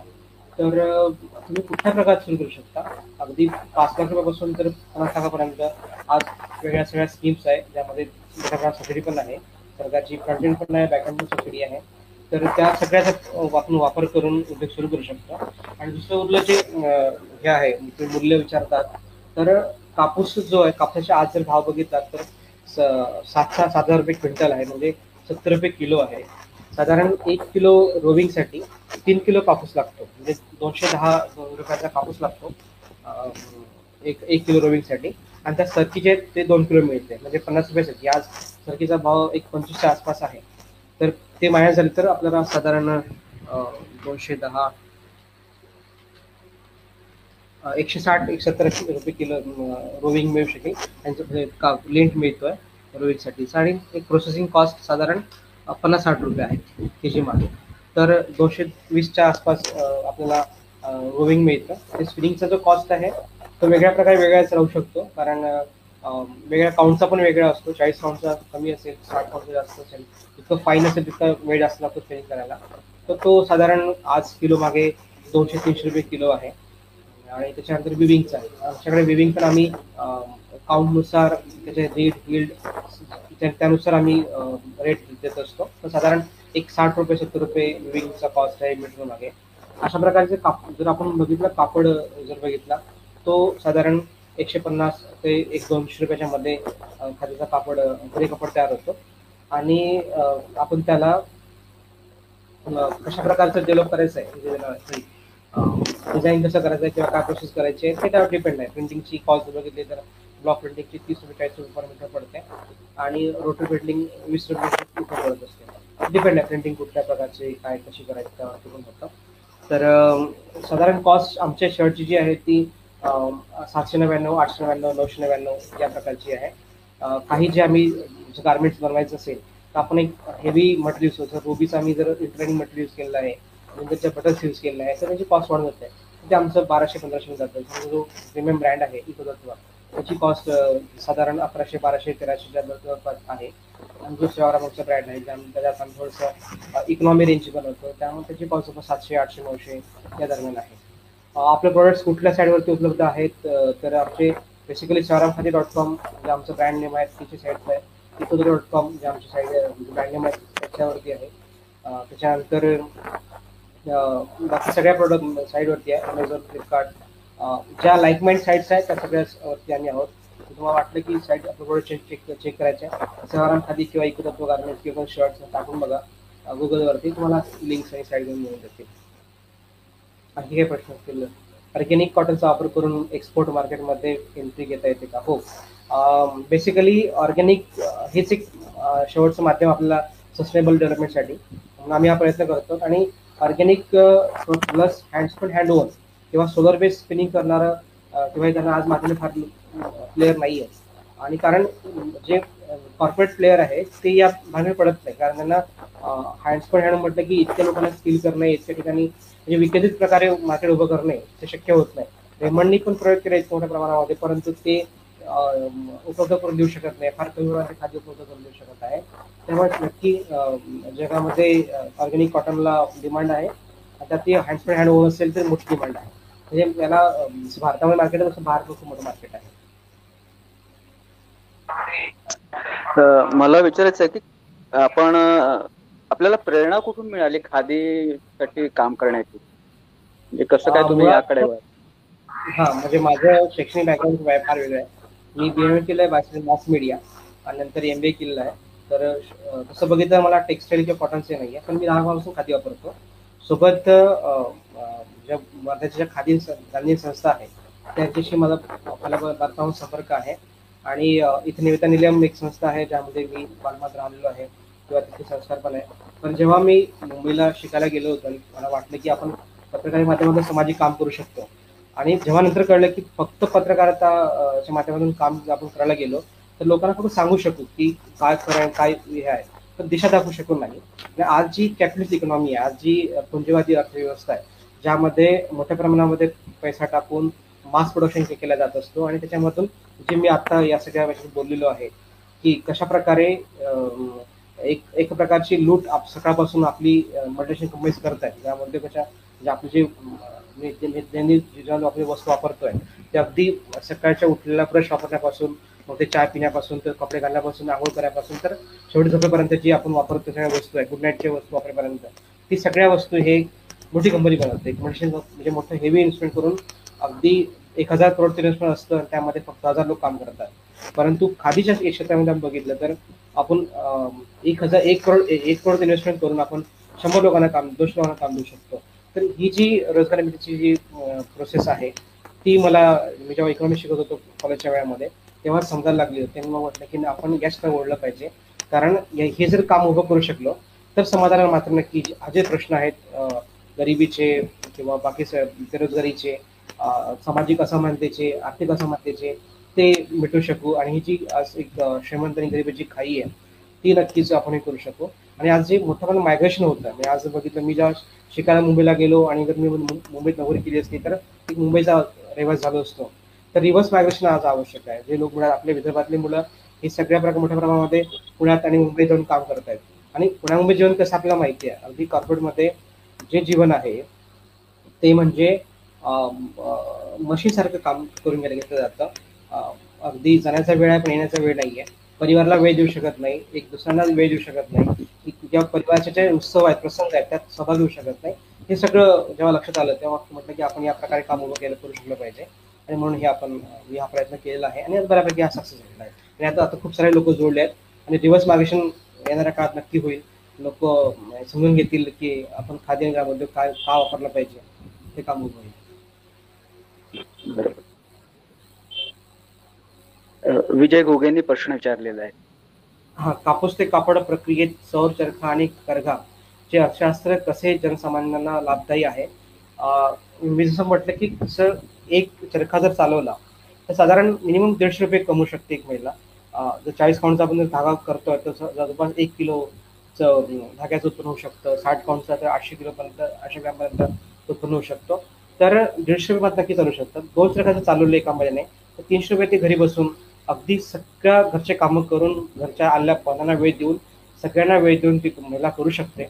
तर तुम्ही कुठल्या प्रकारात सुरू करू शकता? अगदी पाच लाख रुपयापासून तर पन्नास लाखापर्यंत आज वेगळ्या सगळ्या स्कीम्स आहे ज्यामध्ये मोठ्या प्रमाणात सबसिडी पण आहे सरकारची फ्रंट पण आहे बॅक पण सबसिडी आहे. तर त्या सगळ्याचा आपण वापर करून उद्योग सुरू करू शकतो. आणि दुसरं उरलं जे हे आहे मूल्य विचारतात तर कापूस जो आहे कापसाच्या आज जर भाव बघितला तर सात सात हजार रुपये क्विंटल आहे. म्हणजे सत्तर रुपये किलो आहे. साधारण एक किलो रोविंगसाठी तीन किलो कापूस लागतो. म्हणजे दोनशे दहा रुपयाचा कापूस लागतो. एक एक किलो रोविंगसाठी. आणि त्या सरकीचे ते दोन किलो मिळते. म्हणजे पन्नास रुपयासाठी. आज सरकीचा भाव एक पंचवीसच्या आसपास आहे. तर ते माया झाले तर आपल्याला साधारण दोनशे दहा एकशे साठ एक सत्तर रुपये किलो रोविंग मिळू शकेल. त्यांचं म्हणजे का लेंट मिळतोय रोविंगसाठी आणि एक प्रोसेसिंग कॉस्ट साधारण पन्नास साठ रुपये आहे के जी मागे. तर दोनशे वीसच्या आसपास आपल्याला रोविंग मिळतं. ते स्विमिंगचा जो कॉस्ट आहे तो वेगळ्या प्रकारे वेगळाच राहू शकतो. कारण वेगळ्या काउंटचा पण वेगळा असतो. चाळीस काउंटचा कमी असेल साठ काउंटचा जास्त असेल जितकं फाईन असेल तितका वेळ जास्त लागतो स्विनिंग करायला. तर तो साधारण आज किलो मागे दोनशे तीनशे रुपये किलो आहे. आणि त्याच्यानंतर विविंगचा आहे आमच्याकडे विविंग पण आम्ही काउंटनुसार त्याचे रेट गिल्ड त्यानुसार आम्ही रेट देत असतो. तर साधारण एक साठ रुपये सत्तर रुपये विविंगचा कॉस्ट आहे मीटर मागे. अशा प्रकारचे काप जर आपण बघितलं कापड जर बघितला तो साधारण एकशे पन्नास ते एक दोनशे रुपयाच्या मध्ये खादीचा कापड खरे कापड तयार होतो. आणि आपण त्याला कशा प्रकारचं डेव्हलप करायचं आहे डिझाईन कसं करायचं किंवा काय प्रोसेस करायची आहे ते त्यावर डिपेंड आहे. प्रिंटिंगची कॉस्ट बघितली तर ब्लॉक प्रिंटिंगची तीस रुपये चाळीस रुपये पर मीटर पडते. आणि रोटर प्रिंटिंग वीस रुपये पडत असते. डिपेंड आहे प्रिंटिंग कुठल्या प्रकारची काय कशी करायची त्यावरती पण होतं. तर साधारण कॉस्ट आमच्या शर्टची जी आहे ती सातशे नव्याण्णव आठशे नव्याण्णव नऊशे नव्याण्णव या प्रकारची आहे. काही जे आम्ही गार्मेंट्स बनवायचं असेल तर आपण एक हेवी मटेरियल यूज जर आम्ही जर इंटरनेट मटेरियल केलेलं आहे नंतरच्या बटन्स यूज केलेलं आहे. तर त्याची कॉस्ट वाढत जाते. ते आमचं बाराशे पंधराशे जातं. समजा जो प्रीमियम ब्रँड आहे इकोदत्वा त्याची कॉस्ट साधारण अकराशे बाराशे तेराशेच्या जवळपास आहे. आणि दुसऱ्या सेवारामचा ब्रँड आहे ज्या त्याच्यात आम्ही थोडंसं इकॉनॉमी रेंज बनवतो. त्यामुळे त्याची कॉस्ट जवळ सातशे आठशे नऊशे या दरम्यान आहे. आपले प्रोडक्ट्स कुठल्या साईडवरती उपलब्ध आहेत? तर आमचे basically Sevaram khadi dot com जे आमचं ब्रँड नेम आहे तिची साईट आहे इकोदो डॉट कॉम जे आमची साईड ब्रँड नेम आहे त्याच्यावरती आहे. त्याच्यानंतर बाकी सगळ्या प्रोडक्ट साईडवरती आहे. अमेझॉन फ्लिपकार्ट ज्या लाईक साईट्स आहेत त्या सगळ्या वरती आम्ही आहोत. तुम्हाला वाटलं की साईट आपलं प्रोडक्ट चेक चेक करायचे आहे. खाली खादी किंवा तो गार्मेंट्स किंवा शर्ट्स टाकून बघा. गुगलवरती तुम्हाला लिंक्स आणि साईड घेऊन मिळून जातील. आणखी काही प्रश्न असतील ऑर्गॅनिक कॉटनचा वापर करून एक्सपोर्ट मार्केटमध्ये एंट्री घेता येते का? हो. बेसिकली ऑर्गॅनिक हेच एक शेवटचं माध्यम आपल्याला सस्टेनेबल डेव्हलपमेंटसाठी म्हणून आम्ही हा प्रयत्न करतो आणि ऑर्गॅनिक प्लस हँड्स पण हँड ओव्हन किंवा सोलर बेस स्पिनिंग करणारं किंवा त्यांना आज माझ्याकडे फार प्लेअर नाही आहे आणि कारण जे कॉर्पोरेट प्लेअर आहे ते या भागात पडत नाही. कारण त्यांना हँड्स पण हँड म्हटलं की इतक्या लोकांना स्किल करणे इतक्या ठिकाणी म्हणजे विकसित प्रकारे मार्केट उभं करणे ते शक्य होत नाही. रेमंडनी पण प्रयोग केले मोठ्या प्रमाणामध्ये परंतु ते उपलब्ध करून देऊ शकत नाही. फार कमी प्रमाणात खाद्य उपलब्ध करून देऊ शकत आहे. त्यामुळे नक्की जगामध्ये ऑर्गॅनिक कॉटनला डिमांड आहे. आता ती हँड्स हँड ओव्हन असेल तर मोठी डिमांड आहे. म्हणजे याला भारतामध्ये मार्केट आहे तसं बाहेर खूप मोठं मार्केट आहे. मला विचारायचं आहे की आपण आपल्याला प्रेरणा कुठून मिळाली खादीसाठी काम करण्याची? म्हणजे कसं काय तुम्ही याकडे? हा म्हणजे माझं शैक्षणिक बॅकग्राऊंड फार वेगळं आहे. मी बी एम ए केलं आहे बॅचलर मास मीडिया आणि नंतर एम बी ए केलेलं आहे. तर तसं बघितलं मला टेक्स्टाईल किंवा कॉटनचे नाही आहे पण मी लहानपणापासून खादी वापरतो. सोबत ज्या वर्ध्याच्या ज्या खादी गांधी संस्था आहे त्यांच्याशी मला मला बरताहून संपर्क आहे. आणि इथे निवेता निलम एक संस्था आहे ज्यामध्ये मी बालमात राहिलेलो आहे किंवा तिथे संस्कार पण आहे. पण जेव्हा मी मुंबईला शिकायला गेलो होतो मला वाटलं की आपण पत्रकारी माध्यमातून सामाजिक काम करू शकतो. आणि जेव्हा नंतर कळलं की फक्त पत्रकारिताच्या च्या माध्यमातून काम जर आपण करायला गेलो तर लोकांना फक्त सांगू शकू की काय कराय काय हे आहे. पण दिशा दाखवू शकू नाही. आणि आज जी कॅपिटलिस्ट इकॉनॉमी आहे आज जी पुंजीवादी अर्थव्यवस्था आहे ज्यामध्ये मोठ्या प्रमाणामध्ये पैसा टाकून मास प्रोडक्शन केला जात असतो आणि त्याच्यामधून जे मी आता या सगळ्या विषयी बोललेलो आहे की कशा प्रकारे एक एक प्रकारची लूट आप सकाळपासून आपली मल्टिनेशनल कंपनीज करत आहेत ज्यामध्ये कशा जे आपली जे अं, आपली वस्तू वापरतोय ते अगदी सकाळच्या उठलेला ब्रश वापरण्यापासून मग ते चाय पिण्यापासून तर कपडे घालण्यापासून आंघोळ करण्यापासून तर शेवटी झोपेपर्यंत जी आपण वापरतो सगळ्या वस्तू आहे गुड नाईटच्या वस्तू वापरेपर्यंत ती सगळ्या वस्तू हे मोठी कंपनी बनवते. एक म्हणजे मोठं हेवी इन्व्हेस्टमेंट करून अगदी एक हजार करोडचं इन्व्हेस्टमेंट असतं आणि त्यामध्ये फक्त हजार लोक काम करतात. परंतु खादीच्या क्षेत्रामध्ये आपण बघितलं तर आपण एक हजार एक करोड एक करोड इन्व्हेस्टमेंट करून आपण शंभर लोकांना काम दोनशे लोकांना काम देऊ शकतो. तर ही जी रोजगार निर्मितीची जी प्रोसेस आहे ती मला मी जेव्हा इकॉनॉमी शिकत होतो कॉलेजच्या वेळामध्ये तेव्हा समजायला लागली होती. आणि मग म्हटलं की आपण गॅसकडे ओढलं पाहिजे. कारण हे जर काम उभं करू शकलो तर समाधानाला मात्र नक्की जे- हा जे प्रश्न आहेत गरिबीचे किंवा बाकी बेरोजगारीचे सामाजिक असमानतेचे आर्थिक असमानतेचे ते मिटू शकू. आणि ही जी आज एक श्रीमंत आणि गरिबीची खाई आहे ती नक्कीच आपण हे करू शकू. आणि आज जे मोठं प्रमाणात मायग्रेशन होतं म्हणजे आज बघितलं मी जेव्हा शिकायला मुंबईला गेलो आणि जर मी मुंबईत नोकरी केली असती तर एक मुंबईचा रहिवास झालो असतो. तर रिव्हर्स मायग्रेशन आज आवश्यक आहे. जे लोक मुळात आपल्या विदर्भातले मुलं हे सगळ्या प्रकार मोठ्या प्रमाणामध्ये पुण्यात आणि मुंबईत जाऊन काम करत आहेत. आणि पुण्या मुंबई जीवन कसं आपल्याला माहिती आहे? अगदी कॉर्पोरेटमध्ये जे जीवन आहे ते म्हणजे मशीनसारखं काम करून गेलं घेतलं जातं. अगदी जाण्याचा वेळ आहे पण येण्याचा वेळ नाही आहे परिवाराला वेळ देऊ शकत नाही. एक दुसऱ्यांना वेळ देऊ शकत नाही. जेव्हा परिवाराचे जे उत्सव आहेत प्रसंग आहेत त्यात सहभाग घेऊ शकत नाही. हे सगळं जेव्हा लक्षात आलं तेव्हा म्हटलं की आपण या प्रकारे काम उभं केलं करू शकलं पाहिजे. आणि म्हणून हे आपण हा प्रयत्न केलेला आहे. आणि बऱ्यापैकी हा सक्सेस झालेला आहे. आणि आता आता खूप सारे लोक जोडले आहेत. आणि रिव्हर्स मार्गेशन येणाऱ्या काळात नक्की होईल. लोक समजून घेतील की आपण खाद्य ग्रामोद्योग काय का वापरलं पाहिजे. हे काम उभं होईल. विजय घोगेंनी प्रश्न विचारलेला आहे. हा कापूस ते कापड प्रक्रियेत सौर चरखा आणि करघा जे अर्थशास्त्र कसे जनसामान्यांना लाभदायी आहे मी जसं म्हटलं की जसं एक चरखा जर चालवला तर साधारण मिनिमम दीडशे रुपये कमवू शकते एक महिला. जर चाळीस काउंटचा आपण जर धागा करतोय तर जवळपास एक किलोचं धाग्याचं उत्पन्न होऊ शकतं. साठ काउंटचा तर आठशे किलोपर्यंत आठशे ग्रॅमपर्यंत उत्पन्न होऊ शकतो. तर दीडशे रुपयात नक्की चालू शकतात दोन चरखा जर चालवले एका महिन्याने तर तीनशे रुपये ते घरी बसून अगदी सगळ्या घरचे कामं करून घरच्या आल्या पाहुण्यांना वेळ देऊन सगळ्यांना वेळ देऊन ती महिला करू शकते.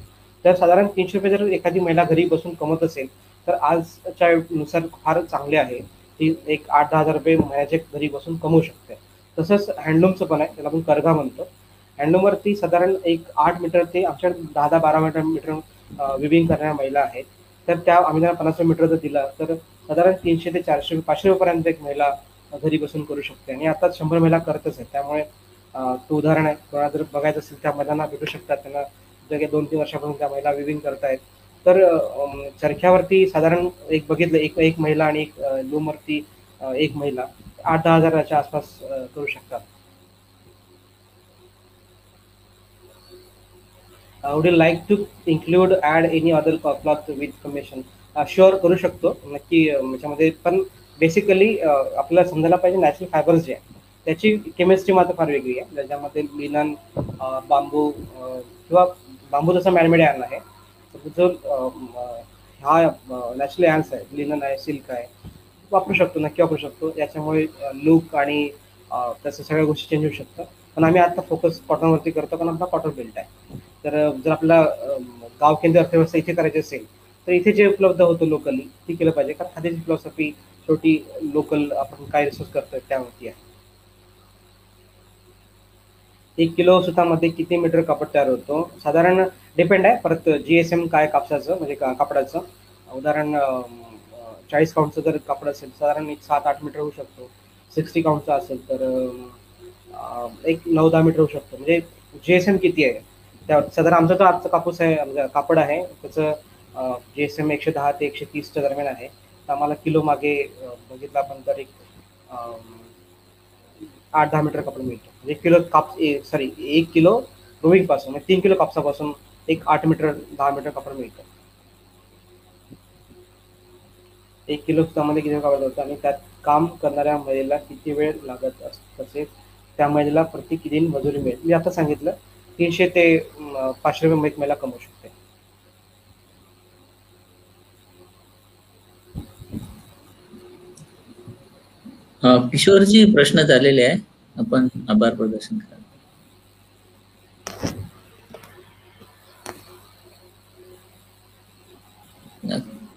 तर साधारण तीनशे रुपये जर एखादी महिला घरी बसून कमवत असेल तर आजच्या नुसार फार चांगले आहे. ती एक आठ दहा हजार रुपये महिन्याचे घरी बसून कमवू शकते. तसंच हँडलूमचं पण आहे त्याला आपण करघा म्हणतो. हँडलूमवरती साधारण एक आठ मीटर ते आमच्या दहा दहा बारा मीटर मीटर विविंग करणाऱ्या महिला आहेत. तर त्या आम्ही त्यांना पन्नास मीटर जर दिला तर साधारण तीनशे ते चारशे पाचशे रुपयापर्यंत एक महिला घरी बसून करू शकते. आणि आता शंभर महिला करतच आहेत. त्यामुळे तो उदाहरण आहे. कोणाला जर बघायचं असेल त्या महिलांना भेटू शकतात. त्यांना जगे दोन तीन वर्षापासून त्या महिला विविंग करतायत. तर चरख्यावरती साधारण एक बघितलं एक एक महिला आणि एक अं, लूमवरती एक महिला आठ दहा हजाराच्या आसपास करू शकतात. Would you like to include and any other cloth with commission sure करू शकतो. नक्की याच्यामध्ये पण बेसिकली आपल्याला समजायला पाहिजे नॅचरल फायबर्स जे आहे त्याची केमिस्ट्री मात्र फार वेगळी आहे. ज्याच्यामध्ये लिनन बांबू किंवा बांबू जसा मॅनमेड यार्न आहे तर जो हा नॅचरल यार्न्स आहे लिनन आहे सिल्क आहे वापरू शकतो नक्की वापरू शकतो. याच्यामुळे लुक आणि त्याचं सगळ्या गोष्टी चेंज होऊ शकतात पण आम्ही आता फोकस कॉटनवरती करतो कारण आपला कॉटन बेल्ट आहे. तर जर आपला गाव केंद्र अर्थव्यवस्था इथे करायची असेल तर इथे जे उपलब्ध होतं लोकली ती केलं पाहिजे. कारण खाद्याची फिलॉसॉफी शेवटी लोकल आपण काय रिसर्च करतोय त्यावरती आहे. एक किलो सुतामध्ये किती मीटर कापड तयार होतो? साधारण डिपेंड आहे. परत जी एस एम काय कापसाचं म्हणजे कापडाचं? उदाहरण चाळीस काउंटचं जर कापड असेल साधारण एक सात आठ मीटर होऊ शकतो. सिक्स्टी काउंटचा असेल तर एक नऊ दहा मीटर होऊ शकतो. म्हणजे जी एस एम किती आहे? त्या साधारण आमचा जो आजचा कापूस आहे म्हणजे कापड आहे. त्याचं जी एस एम एकशे दहा ते एकशे तीसच्या दरम्यान आहे. आम्हाला किलो मागे बघितलं आपण तर एक आठ दहा मीटर कपडे मिळतो. म्हणजे एक किलो काप सॉरी एक किलो रोविंगपासून म्हणजे तीन किलो कापसापासून एक आठ मीटर दहा मीटर कपडे मिळतं. एक किलो त्यामध्ये किती कापड होतं आणि त्यात काम करणाऱ्या महिलेला किती वेळ लागत असतो तसेच त्या महिलेला प्रति किती मजुरी मिळेल. मी आता सांगितलं तीनशे ते पाचशे रुपये महिला कमवू शकते. किशोरजी प्रश्न झालेले आहे. आपण आभार प्रदर्शन करा.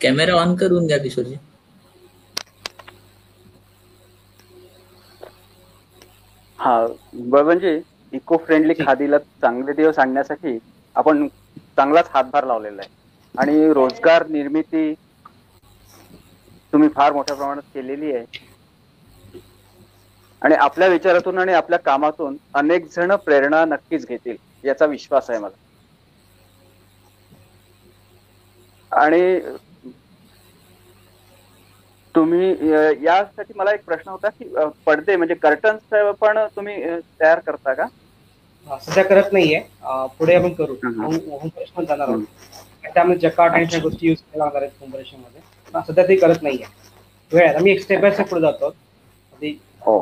कॅमेरा ऑन करून घ्या किशोरजी. हा बळवंजी इको फ्रेंडली खादीला चांगले दिवस आणण्यासाठी आपण चांगलाच हातभार लावलेला आहे. आणि रोजगार निर्मिती तुम्ही फार मोठ्या प्रमाणात केलेली आहे. आणि आपल्या विचारातून आणि आपल्या कामातून अनेक जण प्रेरणा नक्कीच घेतील याचा विश्वास आहे मला. आणि तुम्ही यासाठी मला एक प्रश्न होता की पडदे म्हणजे कर्टन्स पण तुम्ही तयार करता का? सध्या करत नाहीये. पुढे आपण करू. होम पण जाणार आहोत. त्यामुळे जकाट आणि त्या गोष्टी युज करायला लागणार आहेत होमपरेशनमध्ये सध्या ते करत नाहीये. वेळ आम्ही एक स्टेप बाय स्टेप पुढे जातो. हो.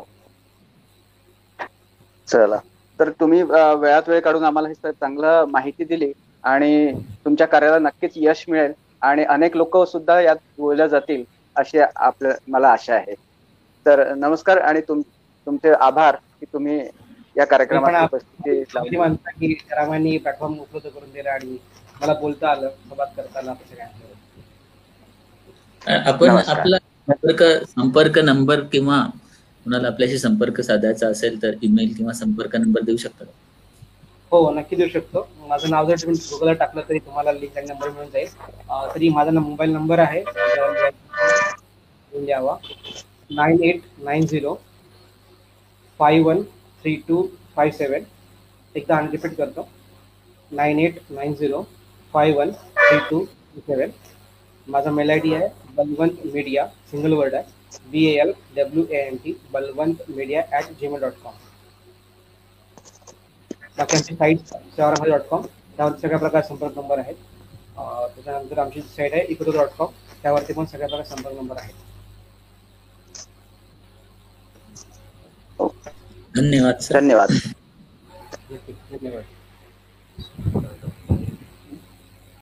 चला. तर तुम्ही वेळात वेळ काढून आम्हाला ही चांगलं माहिती दिली आणि तुमच्या कार्याला नक्कीच यश मिळेल आणि अनेक लोक सुद्धा यात बोलल्या जातील अशी आपल्या मला आशा आहे. तर नमस्कार आणि तुम तुमचे आभार की तुम्ही या कार्यक्रमात उपस्थिती रामांनी प्लॅटफॉर्म उपलब्ध करून दिला आणि मला बोलता आलं संवाद करता आला आपण. आपला संपर्क नंबर किंवा कुणाला आपल्याशी संपर्क साधायचा असेल तर ईमेल किंवा संपर्क नंबर देऊ शकता हो नक्की देऊ शकतो. माझं नाव जर तुम्ही गुगलला टाकलं तरी तुम्हाला लिंक आणि नंबर मिळून जाईल. तरी माझा मोबाईल नंबर आहे. द्यावा. Nine eight nine zero five one three two five seven एकदा आणि रिपीट करतो. Nine eight nine zero five one three two seven माझा मेल आय डी आहे बलवंत मीडिया सिंगल वर्ड आहे. B A L W A N T Balwant media at Gmail dot com बाकी site शहरामध्ये dot com त्यावर सगळ्या प्रकारचे संपर्क number आहेत. त्याच्यानंतर आमची साईट आहे इकडो डॉट कॉम त्यावरती पण सगळ्या प्रकारचे संपर्क नंबर आहेत. धन्यवाद धन्यवाद. धन्यवाद.